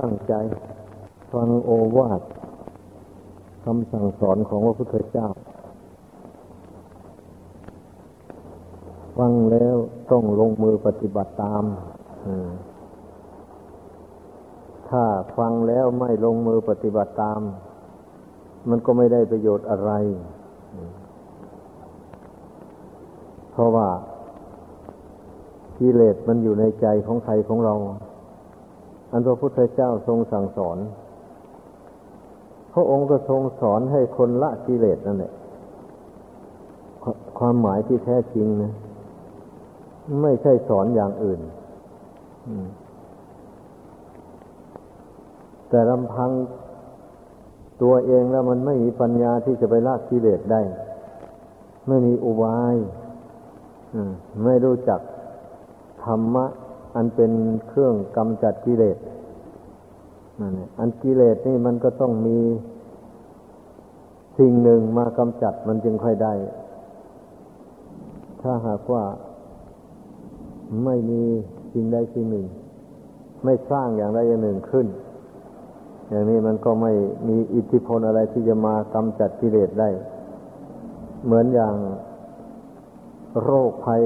ตั้งใจ ฟังโอวาทคำสั่งสอนของพระพุทธเจ้า ฟังแล้วต้องลงมือปฏิบัติตาม ถ้าฟังแล้วไม่ลงมือปฏิบัติตาม มันก็ไม่ได้ประโยชน์อะไร เพราะว่ากิเลสมันอยู่ในใจของใครของเรา อันพระพุทธเจ้าทรงสั่งสอน พระองค์ก็ทรงสอนให้คนละกิเลสนั่นแหละความหมายที่แท้จริงนะ ไม่ใช่สอนอย่างอื่นแต่ลำพังตัวเองแล้วมันไม่มีปัญญาที่จะไปละกิเลสได้ ไม่มีอุบายไม่รู้จักธรรมะ อันเป็นเครื่องกำจัดกิเลส นั่นแหละอันกิเลสนี่มันก็ต้องมีสิ่งหนึ่งมากำจัดมันจึงค่อยได้ ถ้าหากว่าไม่มีสิ่งใดสิ่งหนึ่ง ไม่สร้างอย่างใดอย่างหนึ่งขึ้น อย่างนี้มันก็ไม่มีอิทธิพลอะไรที่จะมากำจัดกิเลสได้ เหมือนอย่างโรคภัย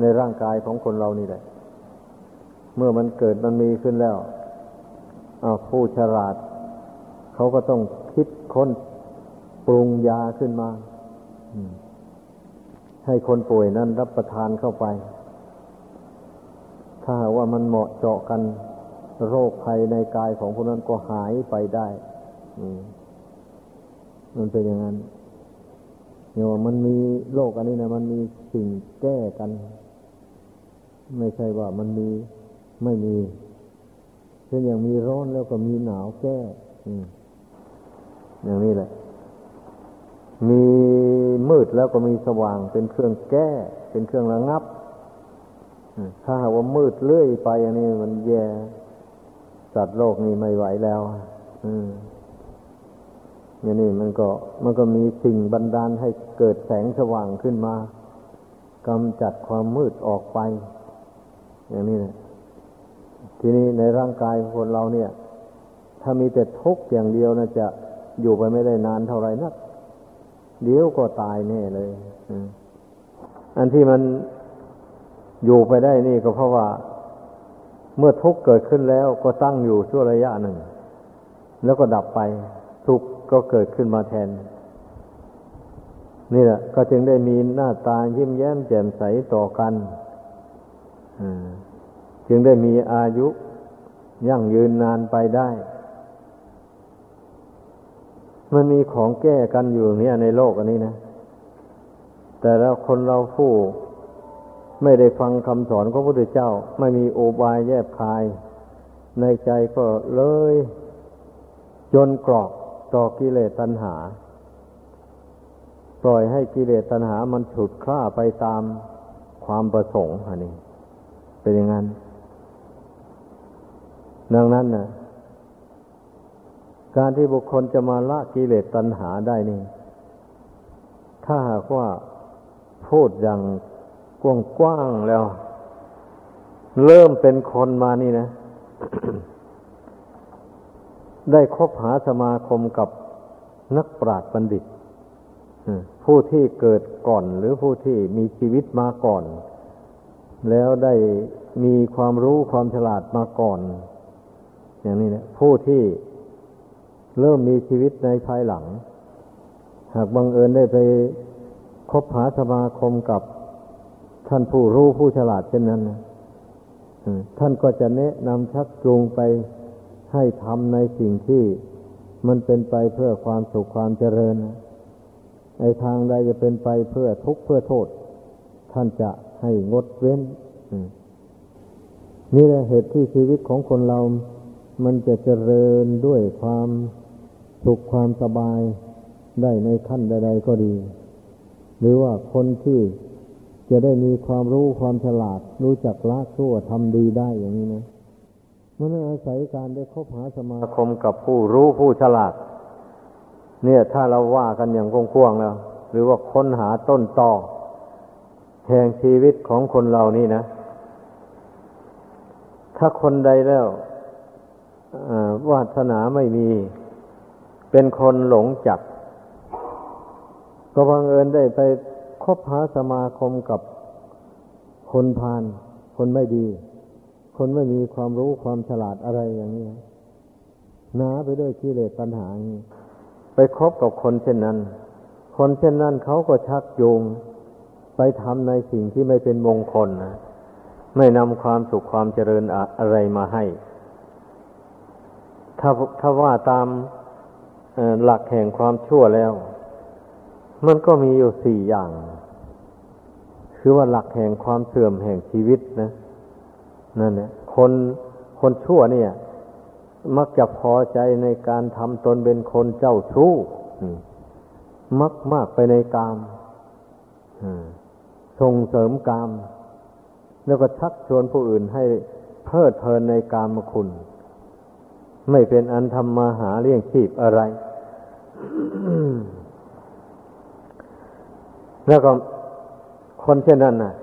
ในร่างกายของคนเรานี่แหละ เมื่อมันเกิดมันมีขึ้นแล้ว ผู้ฉลาด เขาก็ต้องคิดค้นปรุงยาขึ้นมาให้คนป่วยนั้นรับประทานเข้าไป ถ้าว่ามันเหมาะเจาะกันโรคภัยในกายของผู้นั้นก็หายไปได้มันเป็นอย่างนั้นเนี่ยมันมีโรคอันนี้นะมันมีสิ่งแก้กัน ไม่ใช่ว่ามันมีไม่มี ช่นอย่างมีร้อนแล้วก็มีหนาวแก้อย่างนี้แหละ มีมืดแล้วก็มีสว่าง เป็นเครื่องแก้ เป็นเครื่องระงับถ้าหากว่ามืดเลื่อยไปอันนี้มันแย่ สัตว์โลกนี้ไม่ไหวแล้วอย่างนี้มันก็มันก็มีสิ่งบันดาลให้เกิดแสงสว่างขึ้นมากำจัดความมืดออกไป อย่างนี้นะ ทีนี้ในร่างกายคนเราเนี่ย ถ้ามีแต่ทุกข์อย่างเดียวนะจะอยู่ไปไม่ได้นานเท่าไหร่นัก เดี๋ยวก็ตายแน่เลยอันที่มันอยู่ไปได้นี่ก็เพราะว่า เมื่อทุกข์เกิดขึ้นแล้วก็ตั้งอยู่ชั่วระยะหนึ่ง แล้วก็ดับไป ทุกข์ก็เกิดขึ้นมาแทน นี่แหละก็จึงได้มีหน้าตายิ้มแย้มแจ่มใสต่อกันอ่า จึงได้มีอายุยั่งยืนนานไปได้ มันมีของแก้กันอยู่เนี่ยในโลกอันนี้นะ แต่แล้วคนเราผู้ ไม่ได้ฟังคำสอนของพระพุทธเจ้า ไม่มีโอบายแยบคาย ในใจก็เลย จนกรอกต่อกิเลสตัณหา ปล่อยให้กิเลสตัณหามันฉุดคล้าไปตามความประสงค์อันนี้ เป็นอย่างนั้น ดังนั้นนะการที่บุคคลจะมาละกิเลสตัณหาได้นี่ ถ้าหากว่าพูดอย่างกว้างๆแล้ว เริ่มเป็นคนมานี่นะ ได้คบหาสมาคมกับนักปราชญ์บัณฑิตผู้ที่เกิดก่อนหรือผู้ที่มีชีวิตมาก่อน แล้วได้มีความรู้ความฉลาดมาก่อน อย่างนี้นะผู้ที่เริ่มมีชีวิตในภายหลัง หากบังเอิญได้ไปคบหาสมาคมกับท่านผู้รู้ผู้ฉลาดเช่นนั้นนะท่านก็จะแนะนำชักจูงไปให้ทำในสิ่งที่มันเป็นไปเพื่อความสุขความเจริญในทางใดจะเป็นไปเพื่อทุกข์เพื่อโทษ ท่านจะให้งดเว้นนี่แหละเหตุที่ชีวิตของคนเรา มันจะเจริญด้วยความสุขความสบายได้ในขั้นใด ๆ ก็ดี หรือว่าคนที่จะได้มีความรู้ความฉลาด รู้จักละชั่วทำดีได้อย่างนี้นะมันอาศัยการได้คบหาสมาคมกับผู้รู้ผู้ฉลาด เนี่ย ถ้าเราว่ากันอย่างกว้างๆแล้วหรือว่าค้นหาต้นตอแห่งชีวิตของคนเรานี่นะ ถ้าคนใดแล้ว วาสนาไม่มี เป็นคนหลงจัก ก็บังเอิญได้ไปคบหาสมาคมกับคนพาลคนไม่ดี คนไม่มีความรู้ความฉลาดอะไรอย่างนี้หนาไปด้วยกิเลสปัญหาไปคบกับคนเช่นนั้น คนเช่นนั้นเขาก็ชักจูงไปทำในสิ่งที่ไม่เป็นมงคลนะไม่นำความสุขความเจริญอะไรมาให้ ถ้าถ้าว่าตามหลักแห่งความชั่วแล้ว มันก็มีอยู่สี่อย่าง คือว่าหลักแห่งความเสื่อมแห่งชีวิตนะนั่นแหละคนคนชั่วเนี่ย มักจะพอใจในการทำตนเป็นคนเจ้าชู้มักมากไปในกามส่งเสริมกาม แล้วก็ชักชวนผู้อื่นให้เพลิดเพลินในกามคุณ ไม่เป็นอันทำมาหาเลี้ยงชีพอะไร แล้วก็คนเช่นนั้นน่ะ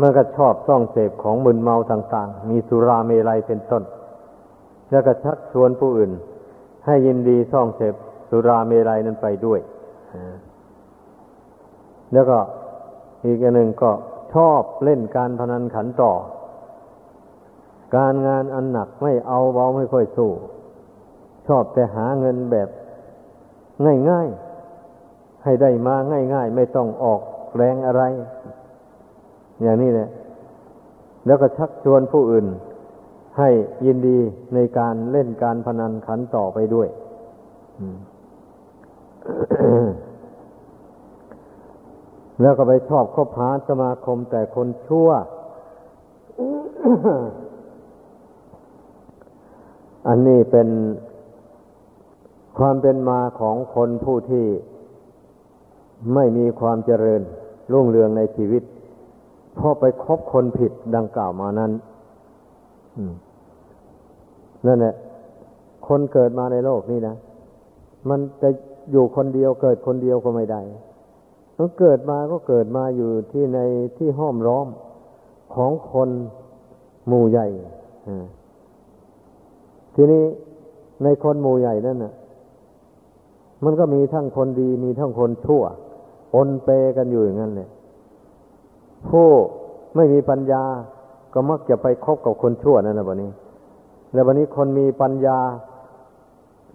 มันก็ชอบต้องเสพของมึนเมาต่าง ๆ มีสุราเมลัยเป็นต้น แล้วก็ชักชวนผู้อื่น ให้ยินดีซ่องเสพสุราเมลัยนั้นไปด้วยแล้วก็อีกอันหนึ่งก็ชอบเล่นการพนันขันต่อ การงานอันหนักไม่เอาเบาไม่ค่อยสู้ ชอบแต่หาเงินแบบง่ายๆ ให้ได้มาง่าย ๆ ไม่ต้องออกแรงอะไร อย่างนี้แหละ แล้วก็ชักชวนผู้อื่น ให้ยินดีในการเล่นการพนันขันต่อไปด้วยแล้วก็ไปชอบคบหาสมาคมแต่คนชั่ว อันนี้เป็นความเป็นมาของคนผู้ที่ไม่มีความเจริญรุ่งเรืองในชีวิตเพราะไปคบคนผิดดังกล่าวมานั้นนั่นแหละคนเกิดมาในโลกนี้นะ มันจะอยู่คนเดียวเกิดคนเดียวก็ไม่ได้มันเกิดมาก็เกิดมาอยู่ที่ในที่ห้อมร้อมของคนหมู่ใหญ่ ทีนี้ในคนหมู่ใหญ่นั่นน่ะ มันก็มีทั้งคนดีมีทั้งคนชั่วปนเปกันอยู่อย่างนั้นเลยผู้ไม่มีปัญญาก็มักจะไปคบกับคนชั่วนั่นแหละวันนี้ แล้ววันนี้คนมีปัญญา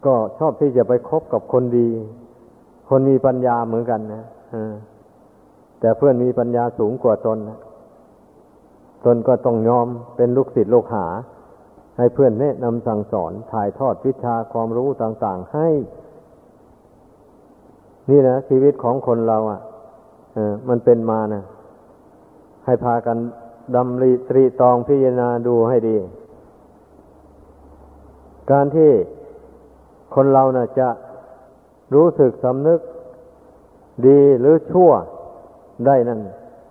ก็ชอบที่จะไปคบกับคนดี คนมีปัญญาเหมือนกันนะแต่เพื่อนมีปัญญาสูงกว่าตนนะตนก็ต้องยอมเป็นลูกศิษย์ลูกหา ให้เพื่อนแนะนำสั่งสอนถ่ายทอดวิชาความรู้ต่าง ๆ ให้ นี่นะชีวิตของคนเราอะมันเป็นมานะให้พากันดำริตรีตองพิจารณาดูให้ดี การที่คนเรานะ่ะจะรู้สึกสำนึกดีหรือชั่วได้นั่น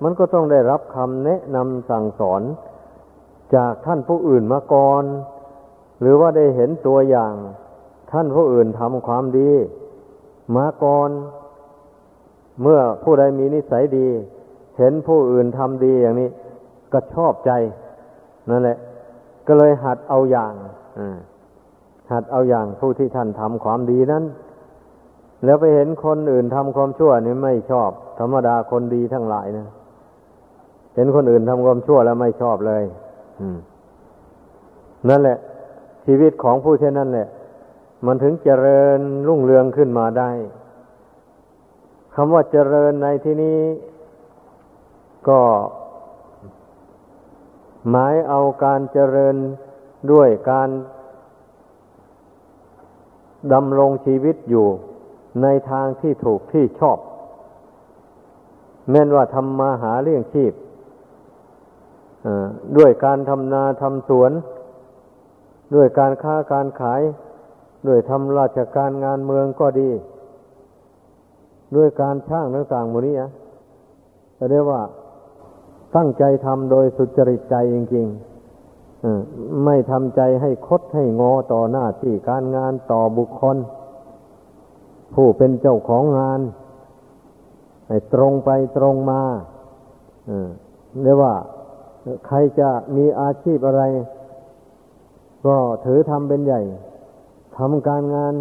มันก็ต้องได้รับคำแนะนำสั่งสอน จากท่านผู้อื่นมาก่อน หรือว่าได้เห็นตัวอย่างท่านผู้อื่นทำความดี มาก่อน เมื่อผู้ใดมีนิสัยดี เห็นผู้อื่นทำดีอย่างนี้ ก็ชอบใจ นั่นแหละ ก็เลยหัดเอาอย่างหัดเอาอย่างผู้ที่ท่านทำความดีนั้น แล้วไปเห็นคนอื่นทำความชั่วนี่ไม่ชอบ ธรรมดาคนดีทั้งหลายนะเห็นคนอื่นทำความชั่วแล้วไม่ชอบเลย นั่นแหละ ชีวิตของผู้เช่นนั้นแหละ มันถึงเจริญรุ่งเรืองขึ้นมาได้คำว่าเจริญในที่นี้ ก็หมายเอาการเจริญด้วยการดำรงชีวิตอยู่ในทางที่ถูกที่ชอบ แม้นว่าทำมาหาเลี้ยงชีพ ด้วยการทำนาทำสวน ด้วยการค้าการขาย ด้วยทำราชการงานเมืองก็ดี ด้วยการช่างต่างๆหมดนี้อะเรียกว่าตั้งใจทำโดยสุจริตใจจริงๆไม่ทำใจให้คดให้งอต่อหน้าที่การงานต่อบุคคล ผู้เป็นเจ้าของงาน ให้ตรงไปตรงมาเรียกว่า ใครจะมีอาชีพอะไร ก็ถือทำเป็นใหญ่ทำการงาน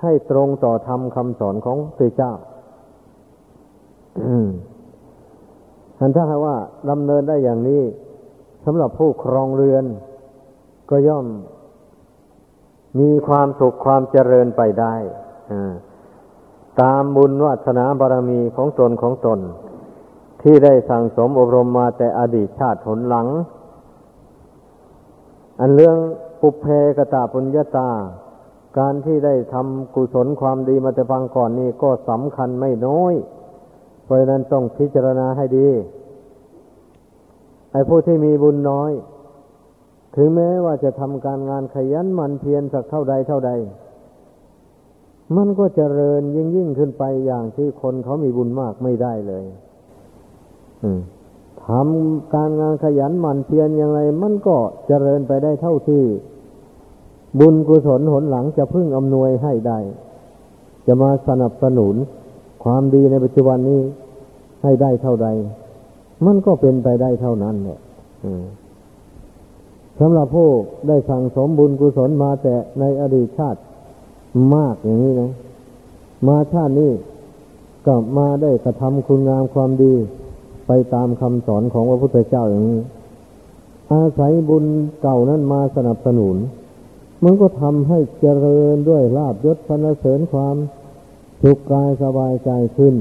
ให้ตรงต่อธรรมคำสอนของพระเจ้าอันถ้าหากว่าดำเนินได้อย่างนี้สำหรับผู้ครองเรือน ก็ย่อมมีความสุขความเจริญไปได้ตามบุญวัฒนาบารมีของตนของตน ที่ได้สั่งสมอบรมมาแต่อดีตชาติผลหลัง อันเรื่องปุเพกตาปุญญาตา การที่ได้ทำกุศลความดีมาแต่ฟังก่อนนี่ก็สำคัญไม่น้อย เพราะนั้นต้องพิจารณาให้ดีไอ้ผู้ที่มีบุญน้อย ถึงแม้ว่าจะทำการงานขยันมันเพียรสักเท่าใดเท่าใด มันก็เจริญยิ่งยิ่งขึ้นไปอย่างที่คนเขามีบุญมากไม่ได้เลย ทำการงานขยันหมั่นเพียรอย่างไร มันก็เจริญไปได้เท่าที่ บุญกุศลหนหลังจะพึ่งอำนวยให้ได้ จะมาสนับสนุนความดีในปัจจุบันนี้ให้ได้เท่าใด มันก็เป็นไปได้เท่านั้นเนี่ยสำหรับผู้ได้สั่งสมบุญกุศลมาแต่ในอดีตชาติมากอย่างนี้นะ มาชาตินี้ก็มาได้กระทำคุณงามความดี ไปตามคำสอนของพระพุทธเจ้าอย่างนี้ อาศัยบุญเก่านั้นมาสนับสนุน มันก็ทำให้เจริญด้วยลาบยศพนเสริญความสุขกายสบายใจขึ้น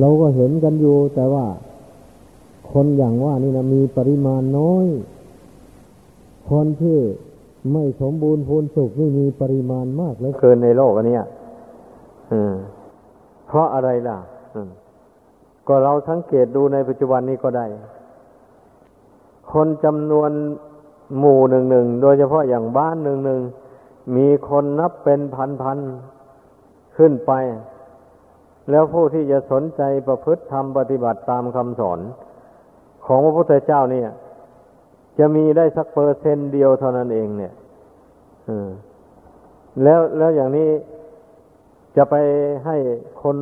เราก็เห็นกันอยู่ แต่ว่า คนอย่างว่านี่นะมีปริมาณน้อย คนที่ไม่สมบูรณ์พูนสุขนี่มีปริมาณมากเลยเกินในโลกอันนี้เพราะอะไรล่ะ ก็เราสังเกตดูในปัจจุบันนี้ก็ได้ คนจำนวนหมู่หนึ่งหนึ่งโดยเฉพาะอย่างบ้านหนึ่งหนึ่งมีคนนับเป็นพันพันขึ้นไป แล้วผู้ที่จะสนใจประพฤติทำปฏิบัติตามคำสอน ของพระพุทธเจ้าเนี่ย จะมีได้สักเปอร์เซนต์เดียวเท่านั้นเอง เนี่ยแล้วแล้วอย่างนี้จะไปให้คน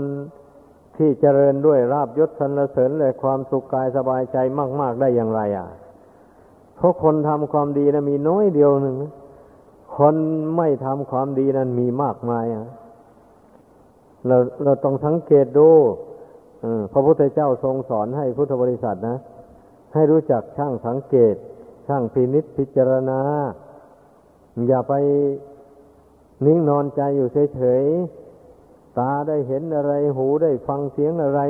ที่เจริญด้วยราบยศสรรเสริญเลยความสุขกายสบายใจมาก ๆได้อย่างไร อะ เพราะคนทำความดีนะมีน้อยเดียวหนึ่ง คนไม่ทำความดีนั้นมีมากมายอะเราเราต้องสังเกตดูพระพุทธเจ้าทรงสอนให้พุทธบริษัทนะ ให้รู้จักช่างสังเกต ช่างพินิษพิจารณา อย่าไปนิ่งนอนใจอยู่เฉยๆ ตาได้เห็นอะไร หูได้ฟังเสียงอะไร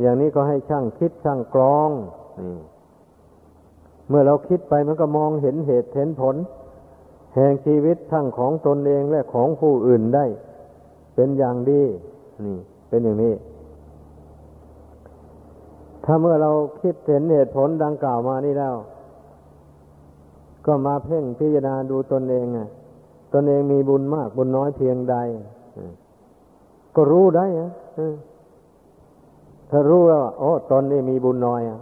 อย่างนี้ก็ให้ช่างคิดช่างกรองเมื่อเราคิดไปมันก็มองเห็นเหตุเห็นผล แห่งชีวิตทั้งของตนเองและของผู้อื่นได้ เป็นอย่างดีนี่ เป็นอย่างนี้ ถ้าเมื่อเราคิดเห็นเหตุผลดังกล่าวมานี่แล้ว ก็มาเพ่งพิจารณาดูตนเองอะตนเองมีบุญมากบุญน้อยเพียงใด ก็รู้ได้อะถ้ารู้ว่าโอ้ตอนนี้มีบุญน้อยอะ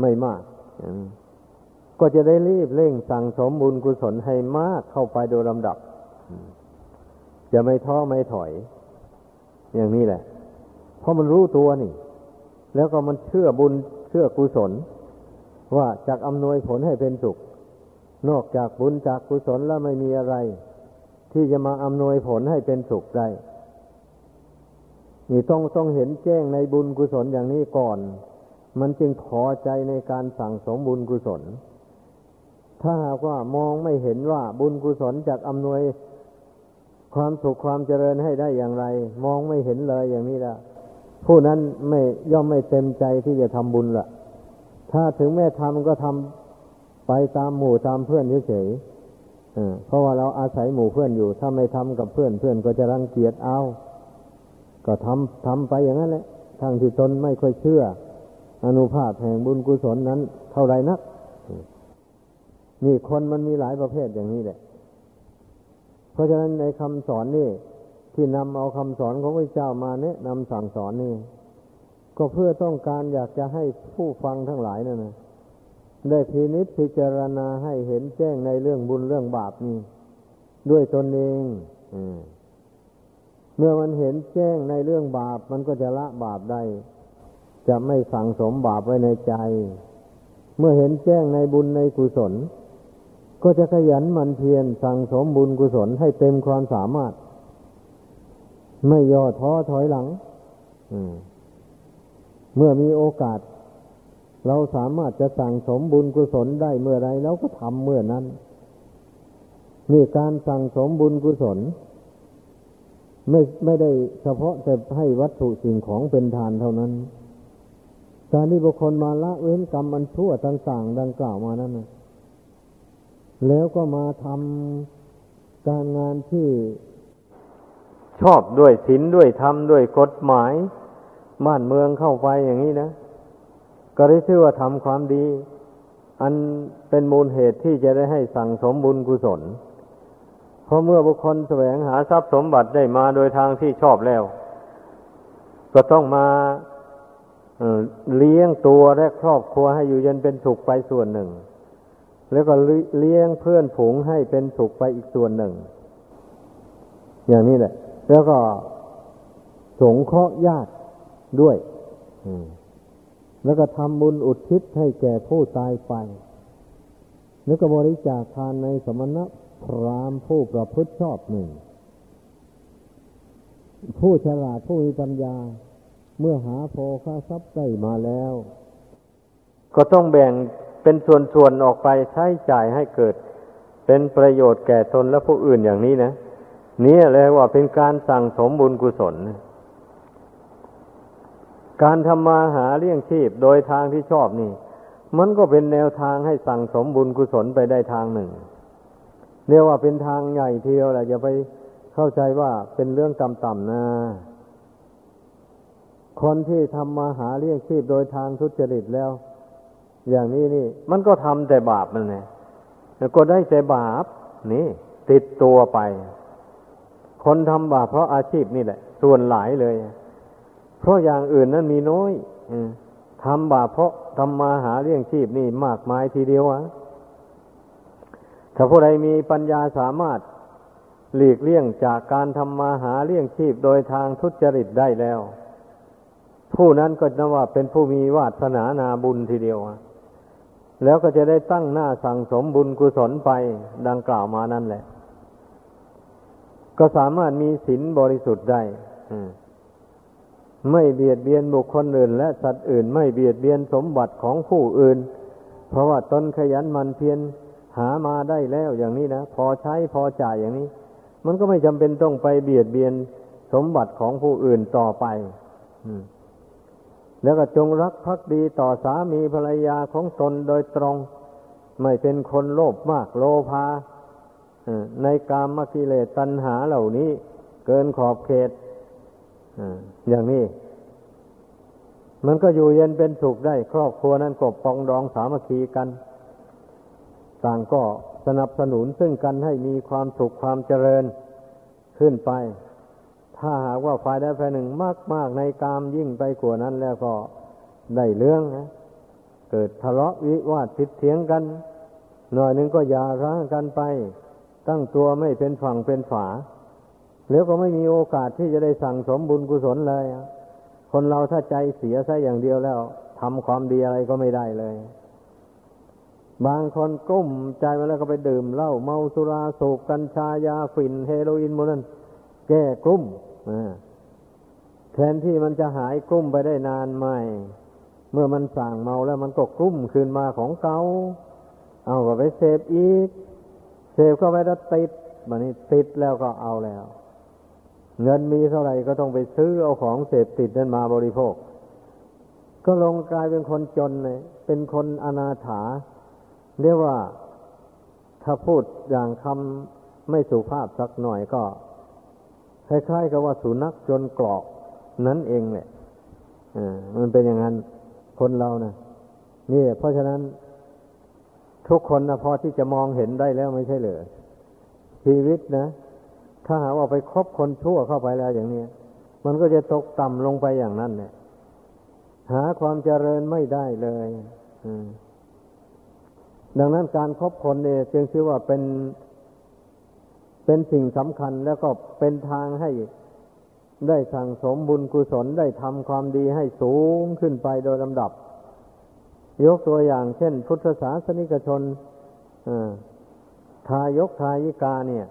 ไม่มากก็จะได้รีบเร่งสั่งสมบุญกุศลให้มากเข้าไปโดยลำดับ จะไม่ท้อไม่ถอย อย่างนี้แหละ เพราะมันรู้ตัวนี่ แล้วก็มันเชื่อบุญเชื่อกุศล ว่าจากอำนวยผลให้เป็นสุข นอกจากบุญจากกุศลแล้วไม่มีอะไร ที่จะมาอำนวยผลให้เป็นสุขได้ นี่ต้องต้องเห็นแจ้งในบุญกุศลอย่างนี้ก่อน มันจึงพอใจในการสั่งสมบุญกุศล ถ้าหากว่ามองไม่เห็นว่าบุญกุศลจากอำนวยความสุขความเจริญให้ได้อย่างไร มองไม่เห็นเลยอย่างนี้ละผู้นั้นไม่ย่อมไม่เต็มใจที่จะทำบุญละถ้าถึงแม้ทำก็ทำไปตามหมู่ตามเพื่อนเฉยๆเพราะว่าเราอาศัยหมู่เพื่อนอยู่ ถ้าไม่ทำกับเพื่อนเพื่อนก็จะรังเกียจเอา ก็ทำทำไปอย่างนั้นแหละทางที่ตนไม่ค่อยเชื่อ อนุภาพแห่งบุญกุศลนั้น เท่าไรนัก นี่คนมันมีหลายประเภทอย่างนี้แหละ เพราะฉะนั้นในคำสอนนี่ที่นำเอาคำสอนของพระเจ้ามาเนี่ยนำสั่งสอนนี่ ก็เพื่อต้องการอยากจะให้ผู้ฟังทั้งหลายนั่นนะได้พินิจพิจารณาให้เห็นแจ้งในเรื่องบุญเรื่องบาปนี่ด้วยตนเอง อ เมื่อมันเห็นแจ้งในเรื่องบาป มันก็จะละบาปได้ จะไม่สั่งสมบาปไว้ในใจ เมื่อเห็นแจ้งในบุญในกุศล ก็จะขยันมันเพียรสั่งสมบุญกุศลให้เต็มความสามารถ ไม่ย่อท้อถอยหลังเมื่อมีโอกาส เราสามารถจะสั่งสมบุญกุศลได้เมื่อไรเราก็ทำเมื่อนั้นนี่การสั่งสมบุญกุศล ไม่ไม่ได้เฉพาะแต่ให้วัตถุสิ่งของเป็นทานเท่านั้นการที่บุคคลมาละเว้นกรรมอันชั่วต่างๆดังกล่าวมานั้นนะแล้วก็มาทำการงานที่ชอบด้วยศีลด้วยธรรมด้วยกฎหมายบ้านเมืองเข้าไปอย่างนี้นะ ก็ได้ชื่อว่าทำความดี อันเป็นมูลเหตุที่จะได้ให้สั่งสมบุญกุศล เพราะเมื่อบุคคลแสวงหาทรัพย์สมบัติได้มาโดยทางที่ชอบแล้ว ก็ต้องมาเลี้ยงตัวและครอบครัวให้อยู่เย็นเป็นสุขไปส่วนหนึ่ง แล้วก็เลี้ยงเพื่อนผงให้เป็นสุขไปอีกส่วนหนึ่ง อย่างนี้แหละ แล้วก็สงเคราะห์ญาติด้วยแล้วก็ทำบุญอุทิศให้แก่ผู้ตายไป แล้วก็บริจาคทานในสมณ พรามผู้ประพฤติชอบหนึ่ง ผู้ฉลาดผู้มีปัญญา เมื่อหาโภคาทรัพย์ได้มาแล้ว ก็ต้องแบ่งเป็นส่วนๆออกไปใช้จ่ายให้เกิด เป็นประโยชน์แก่ตนและผู้อื่นอย่างนี้นะนี่แหละว่าเป็นการสั่งสมบุญกุศล การทำมาหาเลี้ยงชีพโดยทางที่ชอบนี่ มันก็เป็นแนวทางให้สั่งสมบุญกุศลไปได้ทางหนึ่ง เรียกว่าเป็นทางใหญ่ทีเดียวแหละอย่าไปเข้าใจว่าเป็นเรื่องต่ำๆนะ คนที่ทำมาหาเลี้ยงชีพโดยทางทุจริตแล้ว อย่างนี้นี่ มันก็ทำแต่บาปนั่นแหละก็ได้แต่บาป นี่ ติดตัวไป คนทำบาปเพราะอาชีพนี่แหละ ส่วนหลายเลย เพราะอย่างอื่นนั้นมีน้อยทำบาปเพราะทำมาหาเลี้ยงชีพนี่มากมายทีเดียวอะ ถ้าผู้ใดมีปัญญาสามารถหลีกเลี่ยงจากการทำมาหาเลี้ยงชีพโดยทางทุจริตได้แล้ว ผู้นั้นก็นับว่าเป็นผู้มีวาสนานาบุญทีเดียว แล้วก็จะได้ตั้งหน้าสั่งสมบุญกุศลไปดังกล่าวมานั่นแหละ ก็สามารถมีศีลบริสุทธิ์ได้ไม่เบียดเบียนบุคคลอื่น และสัตว์อื่น ไม่เบียดเบียนสมบัติของผู้อื่น เพราะว่าตนขยันมันเพียร หามาได้แล้วอย่างนี้นะพอใช้พอจ่ายอย่างนี้ มันก็ไม่จำเป็นต้องไปเบียดเบียนสมบัติของผู้อื่นต่อไปแล้วก็จงรักภักดีต่อสามีภรรยาของตนโดยตรง ไม่เป็นคนโลภมากโลภาในกามกิเลสตัณหาเหล่านี้ เกินขอบเขตอย่างนี้ มันก็อยู่เย็นเป็นสุขได้ ครอบครัวนั้นก็ปองดองสามัคคีกัน ต่างก็สนับสนุนซึ่งกันให้มีความสุขความเจริญขึ้นไป ถ้าหากว่าฝ่ายใดฝ่ายหนึ่งมากมากในกามยิ่งไปกว่านั้นแล้วก็ได้เรื่องนะเกิดทะเลาะวิวาททิดเถียงกัน หน่อยหนึ่งก็อย่าร้างกันไป ตั้งตัวไม่เป็นฝั่งเป็นฝาแล้วก็ไม่มีโอกาสที่จะได้สั่งสมบุญกุศลเลย คนเราถ้าใจเสียซะอย่างเดียวแล้วทำความดีอะไรก็ไม่ได้เลย บางคนกุ้มใจมาแล้วก็ไปดื่มเหล้าเมาสุราสูบกัญชายาฝิ่นเฮโรอีนโมนั้นแก้กุ้มแทนที่มันจะหายกุ้มไปได้นานไหมเมื่อมันสั่งเมาแล้วมันก็กุ้มคืนมาของเกาเอาก็ไปเสพอีก เสพเข้าไปแล้วติดบันนี้ติดแล้วก็เอาแล้ว เงินมีเท่าไหร่ก็ต้องไปซื้อเอาของเสพติดนั้นมาบริโภค ก็ลงกลายเป็นคนจนเลยเป็นคนอนาถา เรียกว่าถ้าพูดอย่างคำไม่สุภาพสักหน่อยก็คล้ายๆกับว่าสุนัขจนกรอกนั่นเองแหละมันเป็นอย่างนั้นคนเรานะนี่เพราะฉะนั้นทุกคนนะพอที่จะมองเห็นได้แล้วไม่ใช่เหรอชีวิตนะ ถ้าหาว่าไปคบคนชั่วเข้าไปแล้วอย่างนี้มันก็จะตกต่ำลงไปอย่างนั้นเนี่ยหาความเจริญไม่ได้เลย อืม ดังนั้นการครบคนเนี่ยจึงชื่อว่าเป็นเป็นสิ่งสำคัญแล้วก็เป็นทางให้ได้สั่งสมบุญกุศลได้ทำความดีให้สูงขึ้นไปโดยลำดับ ยกตัวอย่างเช่น พุทธศาสนิกชนทายกทายิกาเนี่ย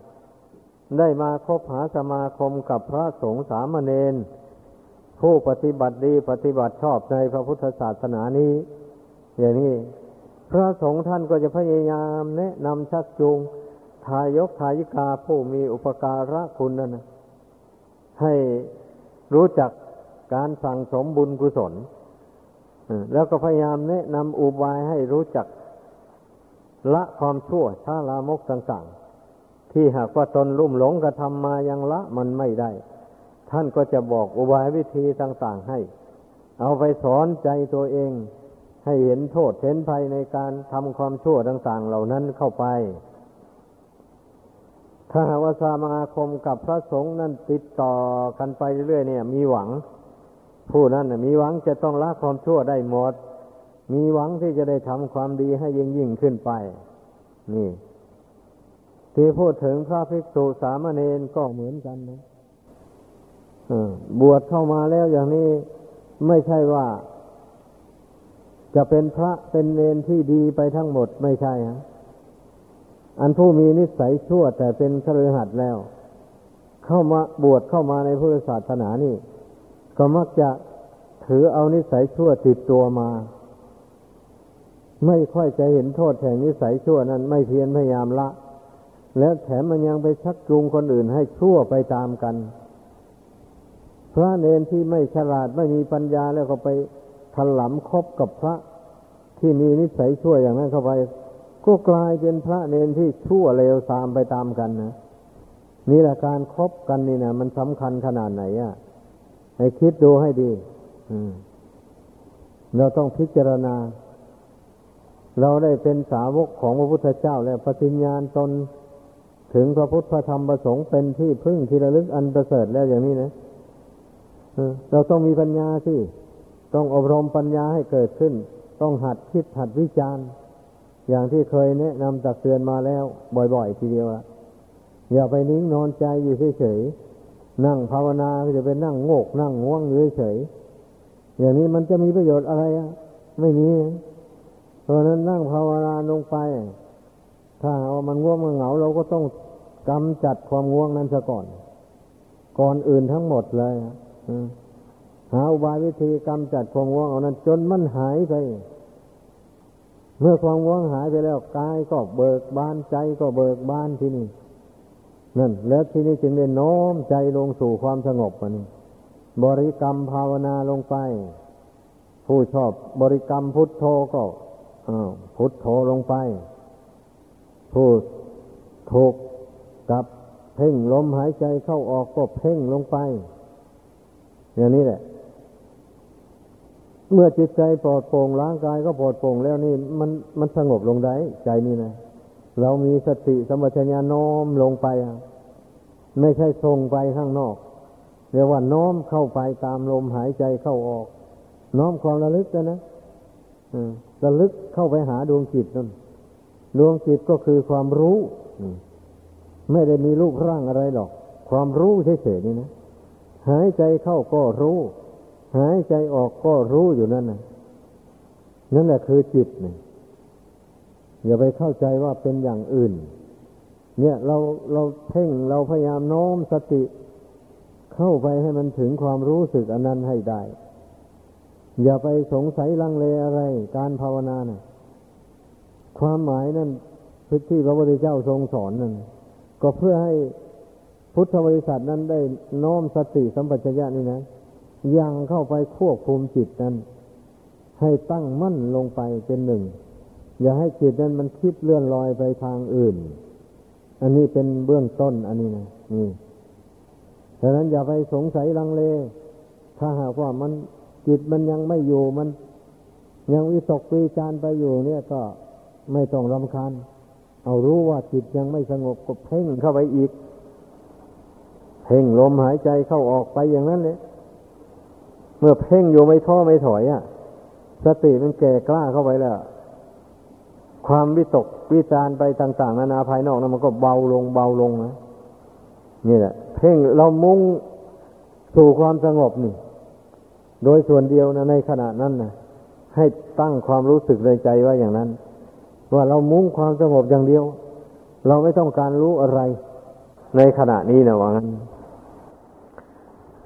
ได้มาคบหาสมาคมกับพระสงฆ์สามเณรผู้ปฏิบัติดีปฏิบัติชอบในพระพุทธศาสนานี้ อย่างนี้ พระสงฆ์ท่านก็จะพยายามแนะนำชักจูงทายกทายิกาผู้มีอุปการะคุณนั่นนะให้รู้จักการสั่งสมบุญกุศลแล้วก็พยายามแนะนำอุบายให้รู้จักละความชั่วช้าลามกต่างๆ ที่หากว่าตนลุ่มหลงกระทำมายังละมันไม่ได้ ท่านก็จะบอกอุบายวิธีต่าง ๆให้ เอาไปสอนใจตัวเอง ให้เห็นโทษเห็นภัยในการทำความชั่วต่างๆเหล่านั้นเข้าไป ถ้าหากว่าสมาคมกับพระสงฆ์นั้นติดต่อกันไปเรื่อยๆเนี่ย มีหวัง ผู้นั้นมีหวังจะต้องละความชั่วได้หมด มีหวังที่จะได้ทำความดีให้ยิ่งยิ่งขึ้นไป นี่ ที่พูดถึงพระภิกษุสามเณรก็เหมือนกันนะบวชเข้ามาแล้วอย่างนี้ไม่ใช่ว่า จะเป็นพระเป็นเนนที่ดีไปทั้งหมดไม่ใช่ฮะอันผู้มีนิสัยชั่วแต่เป็นครือหัดแล้ว เข้ามาบวชเข้ามาในพุทธศาสนานี่ ก็มักจะถือเอานิสัยชั่วติดตัวมา ไม่ค่อยจะเห็นโทษแห่งนิสัยชั่วนั้น ไม่เพียรพยายามละ แล้วแถมมันยังไปชักจูงคนอื่นให้ชั่วไปตามกัน พระเนนที่ไม่ฉลาดไม่มีปัญญาแล้วก็ไป ถลำคบกับพระที่มีนิสัยชั่วอย่างนั้นเข้าไป ก็กลายเป็นพระเนนที่ชั่วเลวตามไปตามกันนะนี่แหละการครบกันนี่นะมันสำคัญขนาดไหนอะ่ะให้คิดดูให้ดีเราต้องพิจารณา เราได้เป็นสาวกของพระพุทธเจ้า แล้วปฏิญญาณตนถึงพระพุทธพระธรรมประสงค์เป็นที่พึ่งที่ระลึกอันประเสริฐแล้วอย่างนี้นะเราต้องมีปัญญาสิ ต้องอบรมปัญญาให้เกิดขึ้น ต้องหัดคิดหัดวิจารณ์ อย่างที่เคยแนะนำตักเตือนมาแล้ว บ่อยๆ ทีเดียวละอย่าไปนิ่งนอนใจอยู่เฉยๆนั่งภาวนาจะไปนั่งโงก นั่งง่วงอยู่เฉยๆอย่างนี้มันจะมีประโยชน์อะไรอะไม่มีเพราะนั้นนั่งภาวนาลงไป ถ้าเอามันง่วงมันเหงา เราก็ต้องกำจัดความง่วงนั้นซะก่อน ก่อนอื่นทั้งหมดเลย หาอุบายวิธีกำจัดความง่วงเอานั้น จนมันหายไป เมื่อความง่วงหายไปแล้วกายก็เบิกบานใจก็เบิกบานที่นี่นั่น แล้วที่นี่จึงได้น้อมใจลงสู่ความสงบอันนี้บริกรรมภาวนาลงไป ผู้ชอบบริกรรมพุทโธก็พุทโธลงไปพูดถูกกับเพ่งลมหายใจเข้าออกก็เพ่งลงไป อย่างนี้แหละ เมื่อจิตใจปลอดโปร่งร่างกายก็ปลอดโปร่งแล้วนี่ มันมันสงบลงได้ใจนี่นะเรามีสติสมัชัญญาน้อมลงไปไม่ใช่ส่งไปข้างนอกเรียกว่าน้อมเข้าไปตามลมหายใจเข้าออก น้อมความระลึกนะระลึกเข้าไปหาดวงจิตนั่นดวงจิตก็คือความรู้ไม่ได้มีรูปร่างอะไรหรอก ความรู้เฉยๆนี่นะหายใจเข้าก็รู้ หายใจออกก็รู้อยู่นั่นนะนั่นแหละคือจิตเนี่ยอย่าไปเข้าใจว่าเป็นอย่างอื่น เนี่ยเราเราเพ่งเราพยายามโน้มสติเข้าไปให้มันถึงความรู้สึกอันนั้นให้ได้ อย่าไปสงสัยลังเลอะไร การภาวนานะ่ะความหมายนั่นพิที่พระพุทธเจ้าทรงสอนนั่นก็เพื่อให้พุทธบริษัทนั้นได้น้อมสติสัมปชัญญะนี่นะ ยังเข้าไปควบคุมจิตนั้น ให้ตั้งมั่นลงไปเป็นหนึ่ง อย่าให้จิตนั้นมันคิดเลื่อนลอยไปทางอื่น อันนี้เป็นเบื้องต้นอันนี้นะนี่ฉะนั้นอย่าไปสงสัยลังเล ถ้าหากว่ามันจิตมันยังไม่อยู่มัน ยังวิตกวิจารไปอยู่ เนี่ยก็ไม่ต้องรำคาญ เอารู้ว่าจิตยังไม่สงบก็เพ่งเข้าไปอีก เพ่งลมหายใจเข้าออกไปอย่างนั้นเลย เมื่อเพ่งอยู่ไม่ท้อไม่ถอยอะ สติมันแก่กล้าเข้าไปแล้ว ความวิตกวิจารไปต่าง ๆ นานาภายนอกนั้นมันก็เบาลงเบาลงนะนี่แหละ เพ่งเรามุ่งสู่ความสงบนี่ โดยส่วนเดียวนะในขณะนั้นนะให้ตั้งความรู้สึกในใจว่าอย่างนั้น ว่าเรามุ่งความสงบอย่างเดียว เราไม่ต้องการรู้อะไร ในขณะนี้นะว่างั้น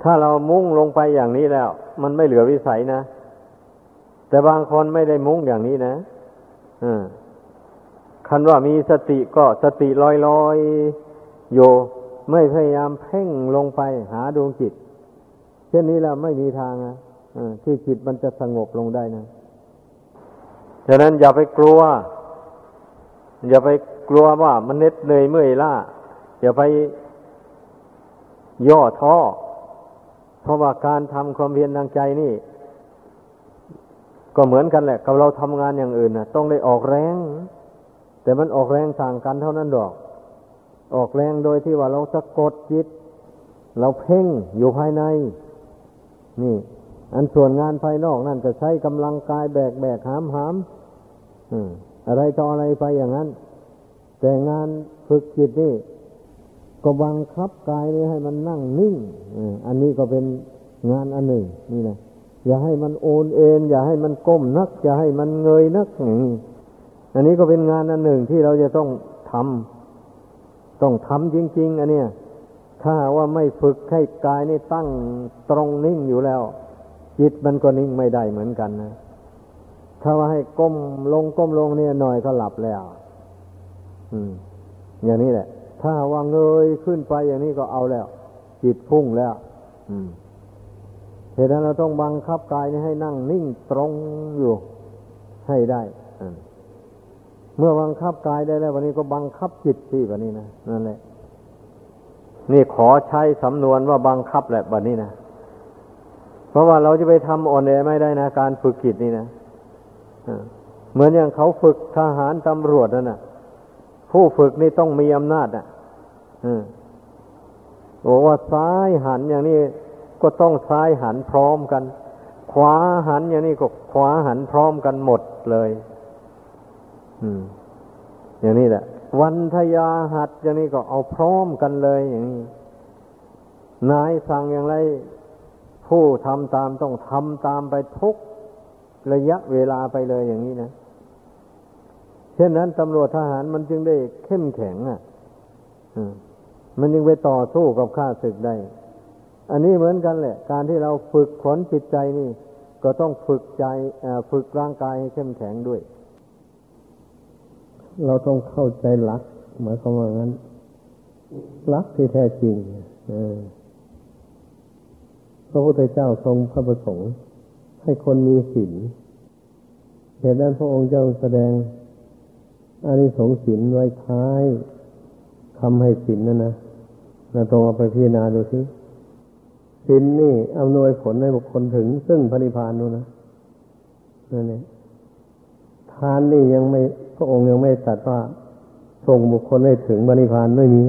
ถ้าเรามุ่งลงไปอย่างนี้แล้ว มันไม่เหลือวิสัยนะ แต่บางคนไม่ได้มุ่งอย่างนี้นะคันว่ามีสติก็สติลอยลอยโยไม่พยายามเพ่งลงไปหาดวงจิต เช่นนี้แล้วไม่มีทางนะที่จิตมันจะสงบลงได้นะฉะนั้นอย่าไปกลัว อย่าไปกลัวว่ามันเน็ดเหนื่อยเมื่อยล้าอย่าไปย่อท้อ เพราะว่าการทำความเพียรทางใจนี่ ก็เหมือนกันแหละ กับเราทำงานอย่างอื่นนะต้องได้ออกแรง แต่มันออกแรงต่างกันเท่านั้นดอก ออกแรงโดยที่ว่าเราสะกดจิต เราเพ่งอยู่ภายใน นี่ อันส่วนงานภายนอกนั่นจะใช้กำลังกายแบกแบกหามหามอะไรต่ออะไรไปอย่างนั้น แต่งานฝึกจิตนี่ ก็บังคับกายนี้ให้มันนั่งนิ่งอันนี้ก็เป็นงานอันหนึ่ง นี่นะอย่าให้มันโอนเอ็นอย่าให้มันก้มนัก อย่าให้มันเงยนักอันนี้ก็เป็นงานอันหนึ่งที่เราจะต้องทำต้องทำจริง ๆ อันเนี้ยถ้าว่าไม่ฝึกให้กายนี่ตั้งตรงนิ่งอยู่แล้ว จิตมันก็นิ่งไม่ได้เหมือนกันนะถ้าว่าให้ก้มลงก้มลงเนี่ยหน่อยก็หลับแล้ว อืม อย่างนี้แหละ ถ้าว่าเงยขึ้นไปอย่างนี้ก็เอาแล้ว จิตพุ่งแล้วเหตุนั้นเราต้องบังคับกายนี้ให้นั่งนิ่งตรงอยู่ให้ได้เมื่อบังคับกายได้แล้ววันนี้ก็บังคับจิตสิวันนี้นะนั่นแหละนี่ขอใช้สำนวนว่าบังคับแหละวันนี้นะเพราะว่าเราจะไปทำอ่อนแอไม่ได้นะการฝึกจิตนี่นะเหมือนอย่างเขาฝึกทหารตำรวจนั่นนะผู้ฝึกนี่ต้องมีอำนาจอะ บอกว่าซ้ายหันอย่างนี้ก็ต้องซ้ายหันพร้อมกัน ขวาหันอย่างนี้ก็ขวาหันพร้อมกันหมดเลย อืม อย่างนี้แหละ วันทยาหัดอย่างนี้ก็เอาพร้อมกันเลยอย่างนี้นายสั่งอย่างไร ผู้ทำตามต้องทำตามไปทุกระยะเวลาไปเลยอย่างนี้นะเช่นนั้นตำรวจทหารมันจึงได้เข้มแข็งอะมั มันยังไปต่อสู้กับข้าศึกได้ อันนี้เหมือนกันแหละ การที่เราฝึกขนจิตใจนี่ ก็ต้องฝึกใจฝึกร่างกายให้เข้มแข็งด้วย เราต้องเข้าใจหลักหมายความว่างั้นลักที่แท้จริงพระพุทธเจ้าทรงพระประสงค์ ให้คนมีศีลเหตุนั้นพระองค์เจ้าแสดงอานิสงส์ศีลไว้ท้ายคำให้ศีลนั่นนะ เราต้องเอาไปพิจารณาดูสิศีลนี่อำนวยผลให้บุคคลถึง ซึ่งพระนิพพานนู่นนะนั่นเองทานนี่ยังไม่พระองค์ยังไม่ตัดว่าส่งบุคคลให้ถึงพระนิพพานไม่มี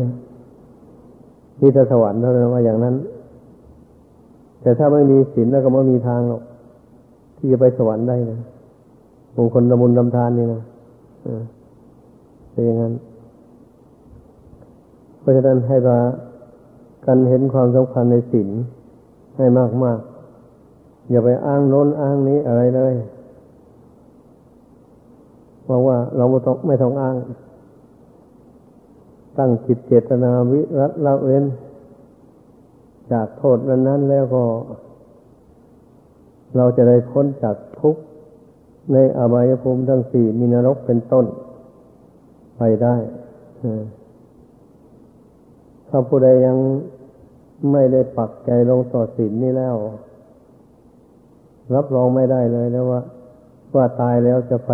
มีแต่สวรรค์เท่านั้นว่าอย่างนั้น แต่ถ้าไม่มีศีลแล้วก็ไม่มีทางหรอกที่จะไปสวรรค์ได้นะบางคนละมุนลำทานนี่นะเป็นอย่างนั้น เพราะฉะนั้นให้เรา กันเห็นความสำคัญในศีลให้มากมากอย่าไปอ้างโน้นอ้างนี้อะไรเลยบอกว่าเราไม่ต้องไม่ต้องอ้าง ตั้งจิตเจตนาวิรัตละเว้น จากโทษนั้นนั้นแล้วก็ เราจะได้พ้นจากทุกข์ในอบายภูมิทั้งสี่มีนรกเป็นต้น ไปได้ถ้าผู้ใดยัง ไม่ได้ปักใจลงต่อศีลนี้แล้ว รับรองไม่ได้เลยแล้วว่า ว่าตายแล้วจะไป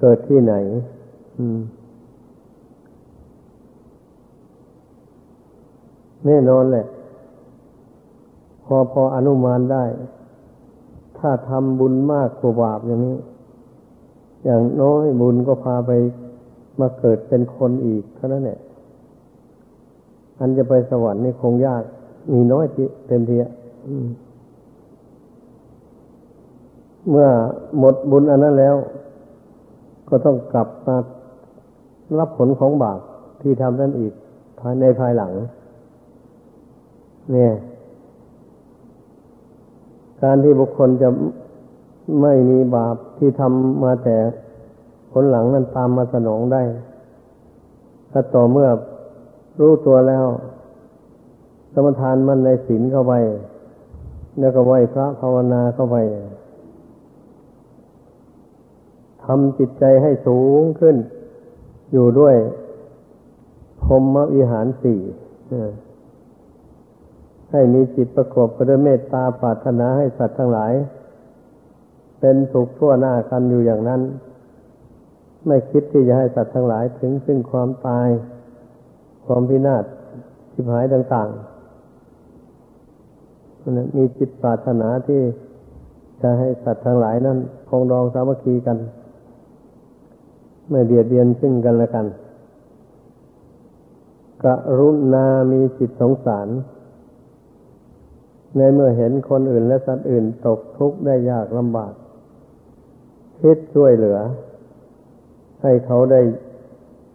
เกิดที่ไหนแน่นอนแหละ พอพออนุมานได้ ถ้าทำบุญมากกว่าบาปอย่างนี้ อย่างน้อยบุญก็พาไปมาเกิดเป็นคนอีกเท่านั้นแหละ อันจะไปสวรรค์นี่คงยาก มีน้อยจีเต็มที่เมื่อหมดบุญอันนั้นแล้ว ก็ต้องกลับมารับผลของบาปที่ทำนั่นอีกภายในภายหลัง เนี่ย การที่บุคคลจะไม่มีบาปที่ทำมาแต่ผลหลังนั้นตามมาสนองได้ ถ้าต่อเมื่อ รู้ตัวแล้ว สมทานมันในศีลเข้าไป แล้วก็ไหวพระภาวนาเข้าไปทำจิตใจให้สูงขึ้น อยู่ด้วยพรมวิหารสี่ให้มีจิตประกอบไปด้วยเมตตาปรารถนาให้สัตว์ทั้งหลาย เป็นสุขทั่วหน้ากันอยู่อย่างนั้น ไม่คิดที่จะให้สัตว์ทั้งหลายถึงซึ่งความตาย ความพินาศทิพหายต่างๆมีจิตปรารถนาที่จะให้สัตว์ทั้งหลายนั้นคงรองสามัคคีกัน ไม่เบียดเบียนซึ่งกันและกันกรุณามีจิตสงสาร ในเมื่อเห็นคนอื่นและสัตว์อื่นตกทุกข์ได้ยากลำบากคิดช่วยเหลือ ให้เขาได้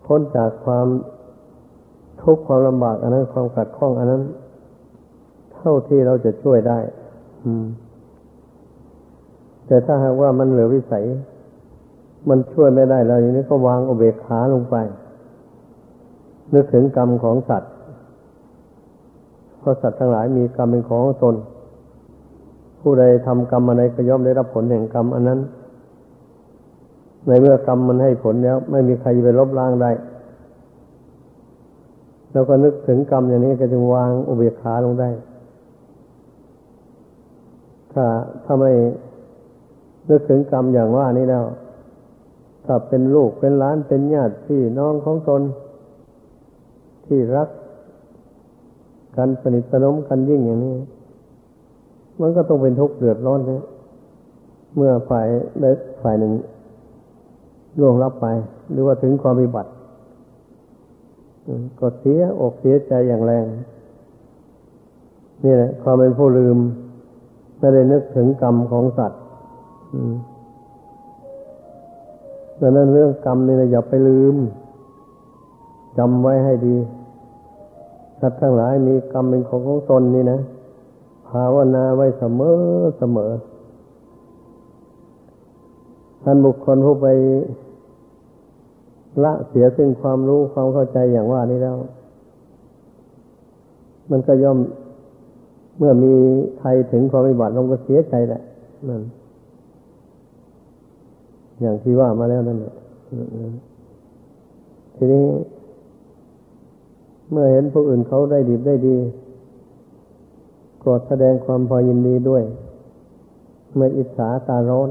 พ้นจากความ ทุกความลำบาก อันนั้นความขัดข้อง อันนั้น เท่าที่เราจะช่วยได้แต่ถ้าหากว่ามันเหลือวิสัย มันช่วยไม่ได้แล้วอย่างนี้ก็วางอุเบกขาลงไป นึกถึงกรรมของสัตว์เพราะสัตว์ทั้งหลายมีกรรมเป็นของตน ผู้ใดทำกรรมอะไรก็ย่อมได้รับผลแห่งกรรมอันนั้น ในเมื่อกรรมมันให้ผลแล้ว ไม่มีใครไปลบล้างได้ แล้วก็นึกถึงกรรมอย่างนี้ก็จึงวางอุเบกขาลงได้ ถ้าถ้าไม่นึกถึงกรรมอย่างว่านี้แล้ว ถ้าเป็นลูกเป็นหลานเป็นญาติพี่น้องของตน ที่รักกันสนิทสนมกันยิ่งอย่างนี้ มันก็ต้องเป็นทุกข์เดือดร้อนนะเมื่อฝ่ายใดฝ่ายหนึ่งล่วงรับไป หรือว่าถึงความมีบัติ ก็เสียอกเสียใจอย่างแรง นี่แหละความเป็นผู้ลืม ไม่ได้นึกถึงกรรมของสัตว์ดังนั้นเรื่องกรรมนี่นะอย่าไปลืมจำไว้ให้ดี สัตว์ทั้งหลายมีกรรมเป็นของของตนนี่นะภาวนาไว้เสมอเสมอท่านบุคคลผู้ไป ละเสียซึ่งความรู้ความเข้าใจอย่างว่านี้แล้ว มันก็ย่อมเมื่อมีใครถึงความวิบัติลงก็เสียใจแหละนั่นอย่างที่ว่ามาแล้วนั่นแหละทีนี้ เมื่อเห็นผู้อื่นเขาได้ดีได้ดีก็แสดงความพอยินดีด้วย ไม่อิจฉาตาร้อน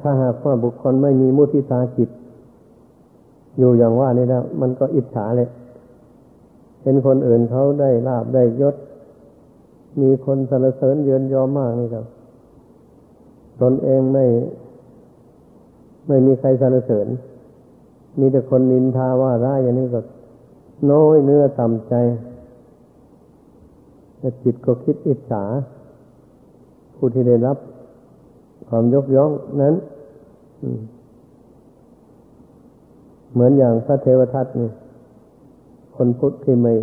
ถ้าหากว่าบุคคลไม่มีมุทิตาจิต อยู่อย่างว่านี่แล้วมันก็อิจฉาเลย เห็นคนอื่นเขาได้ลาบได้ยศ มีคนสรรเสริญเยินยอมมากนี่ครับตนเองไม่ ไม่มีใครสรรเสริญ มีแต่คนนินทาว่าร้ายอย่างนี้ก็น้อยเนื้อต่ำใจแต่จิตก็คิดอิจฉาผู้ที่ได้รับความยกย่องนั้น เหมือนอย่างพระเทวทัตนี่คนพุทธที่ไม่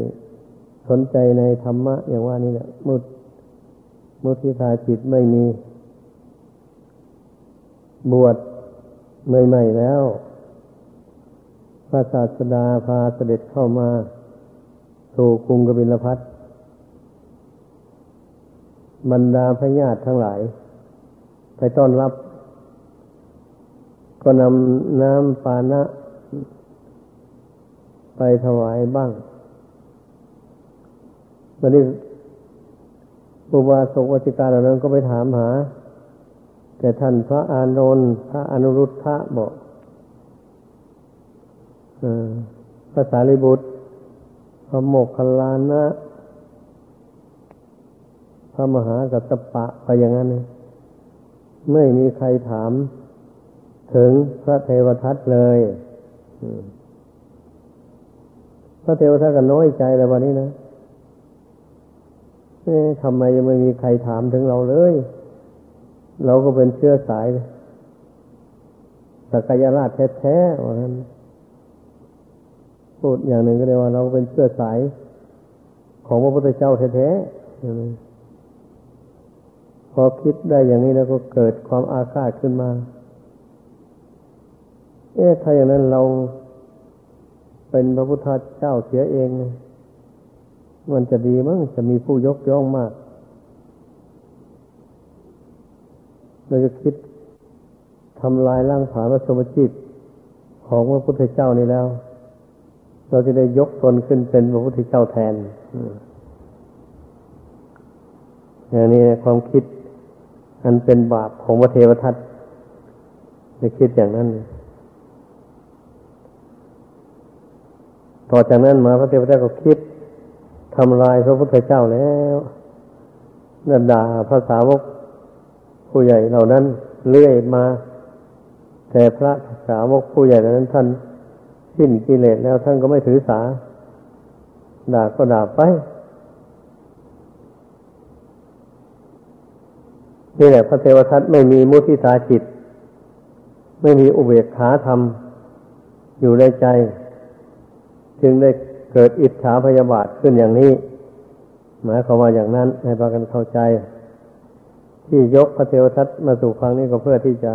สนใจในธรรมะ อย่างว่านี่แหละมุดมุทิตาจิตไม่มี บวชใหม่ๆแล้ว พระศาสดาพาเสด็จเข้ามาสู่กรุงกบิลพัทบรรดาพญาติทั้งหลาย ไปต้อนรับ ก็นำน้ำปานะ ไปถวายบ้างวันนี้อุบาสกวจิการเหล่านั้นก็ไปถามหา แต่ท่านพระอานนท์พระอนุรุทธะบอกภาษาลิบุตร พระโมกขลานะพระมหากัสปะไปอย่างนั้น ไม่มีใครถามถึงพระเทวทัตเลย พระเทวทัตก็น้อยใจแล้ววันนี้นะเอ๊ะทำไมยังไม่มีใครถามถึงเราเลย เราก็เป็นเชื้อสายสักยราชแท้ๆว่านั้นพูดอย่างหนึ่งก็เรียกว่าเราเป็นเชื้อสายของพระพุทธเจ้าแท้ๆพอคิดได้อย่างนี้แล้วก็เกิดความอาฆาตขึ้นมา เอ๊ะถ้าอย่างนั้นเรา เป็นพระพุทธเจ้าเสียเอง มันจะดีมั้งจะมีผู้ยกย่องมาก เราจะคิดทำลายร่างผาพระสมจิตของพระพุทธเจ้านี่แล้ว เราจะได้ยกตนขึ้นเป็นพระพุทธเจ้าแทนอย่างนี้ความคิดอันเป็นบาปของพระเทวทัตจะคิดอย่างนั้น ต่อจากนั้นมาพระเทวทัตก็คิดทำลายพระพุทธเจ้าแล้วนั่นด่าภาษาวกผู้ใหญ่เหล่านั้นเลื่อยมา แต่พระสาวกผู้ใหญ่เหล่านั้นท่านสิ้นกิเลสแล้วท่านก็ไม่ถือสา ด่าก็ด่าไปนี่แหละพระเทวทัตไม่มีมุทิตาจิต ไม่มีอุเบกขาธรรม อยู่ในใจ จึงได้เกิดอิจฉาพยาบาทขึ้นอย่างนี้ หมายความว่าอย่างนั้นให้พากันเข้าใจ ที่ยกพระเทวทัตมาสู่ฟังนี้ก็เพื่อที่จะ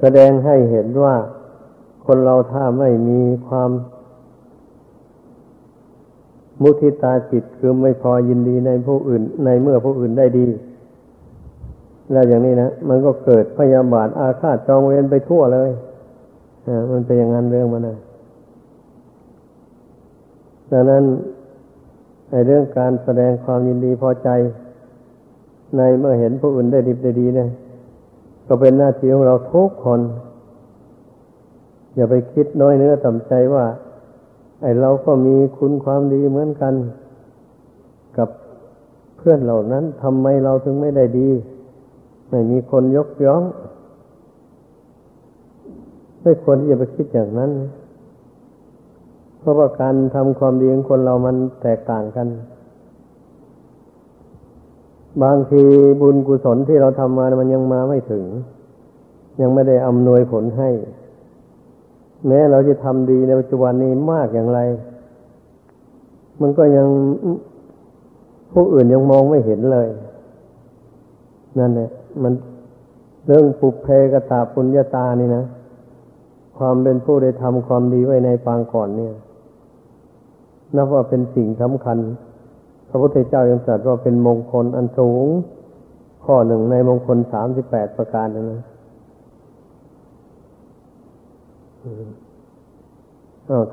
แสดงให้เห็นว่าคนเราถ้าไม่มีความ มุทิตาจิตคือไม่พอยินดีในผู้อื่น ในเมื่อผู้อื่นได้ดี แล้วอย่างนี้นะมันก็เกิดพยาบาทอาฆาตจองเวรไปทั่วเลยอ่ามันเป็นอย่างนั้นเรื่องมันนะ ดังนั้นในเรื่องการแสดงความยินดีพอใจ ในเมื่อเห็นผู้อื่นได้ดีได้ดีเนี่ย ก็เป็นหน้าที่ของเราทุกคน อย่าไปคิดน้อยเนื้อต่ำใจว่า ไอ้เราก็มีคุณความดีเหมือนกัน กับเพื่อนเหล่านั้นทำไมเราถึงไม่ได้ดี ไม่มีคนยกย่องไม่ควรที่จะไปคิดอย่างนั้น เพราะว่าการทำความดีของคนเรามันแตกต่างกัน บางทีบุญกุศลที่เราทำมามันยังมาไม่ถึง ยังไม่ได้อำนวยผลให้ แม้เราจะทำดีในปัจจุบันนี้มากอย่างไร มันก็ยังผู้อื่นยังมองไม่เห็นเลย นั่นแหละมันเรื่องปุเพกตาปุญญาตานี่นะ ความเป็นผู้ได้ทำความดีไว้ในปางก่อนเนี่ย นับว่าเป็นสิ่งสำคัญ พระพุทธเจ้ายังตรัสว่าเป็นมงคลอันสูง ข้อหนึ่งในมงคลสามสิบแปดประการนะ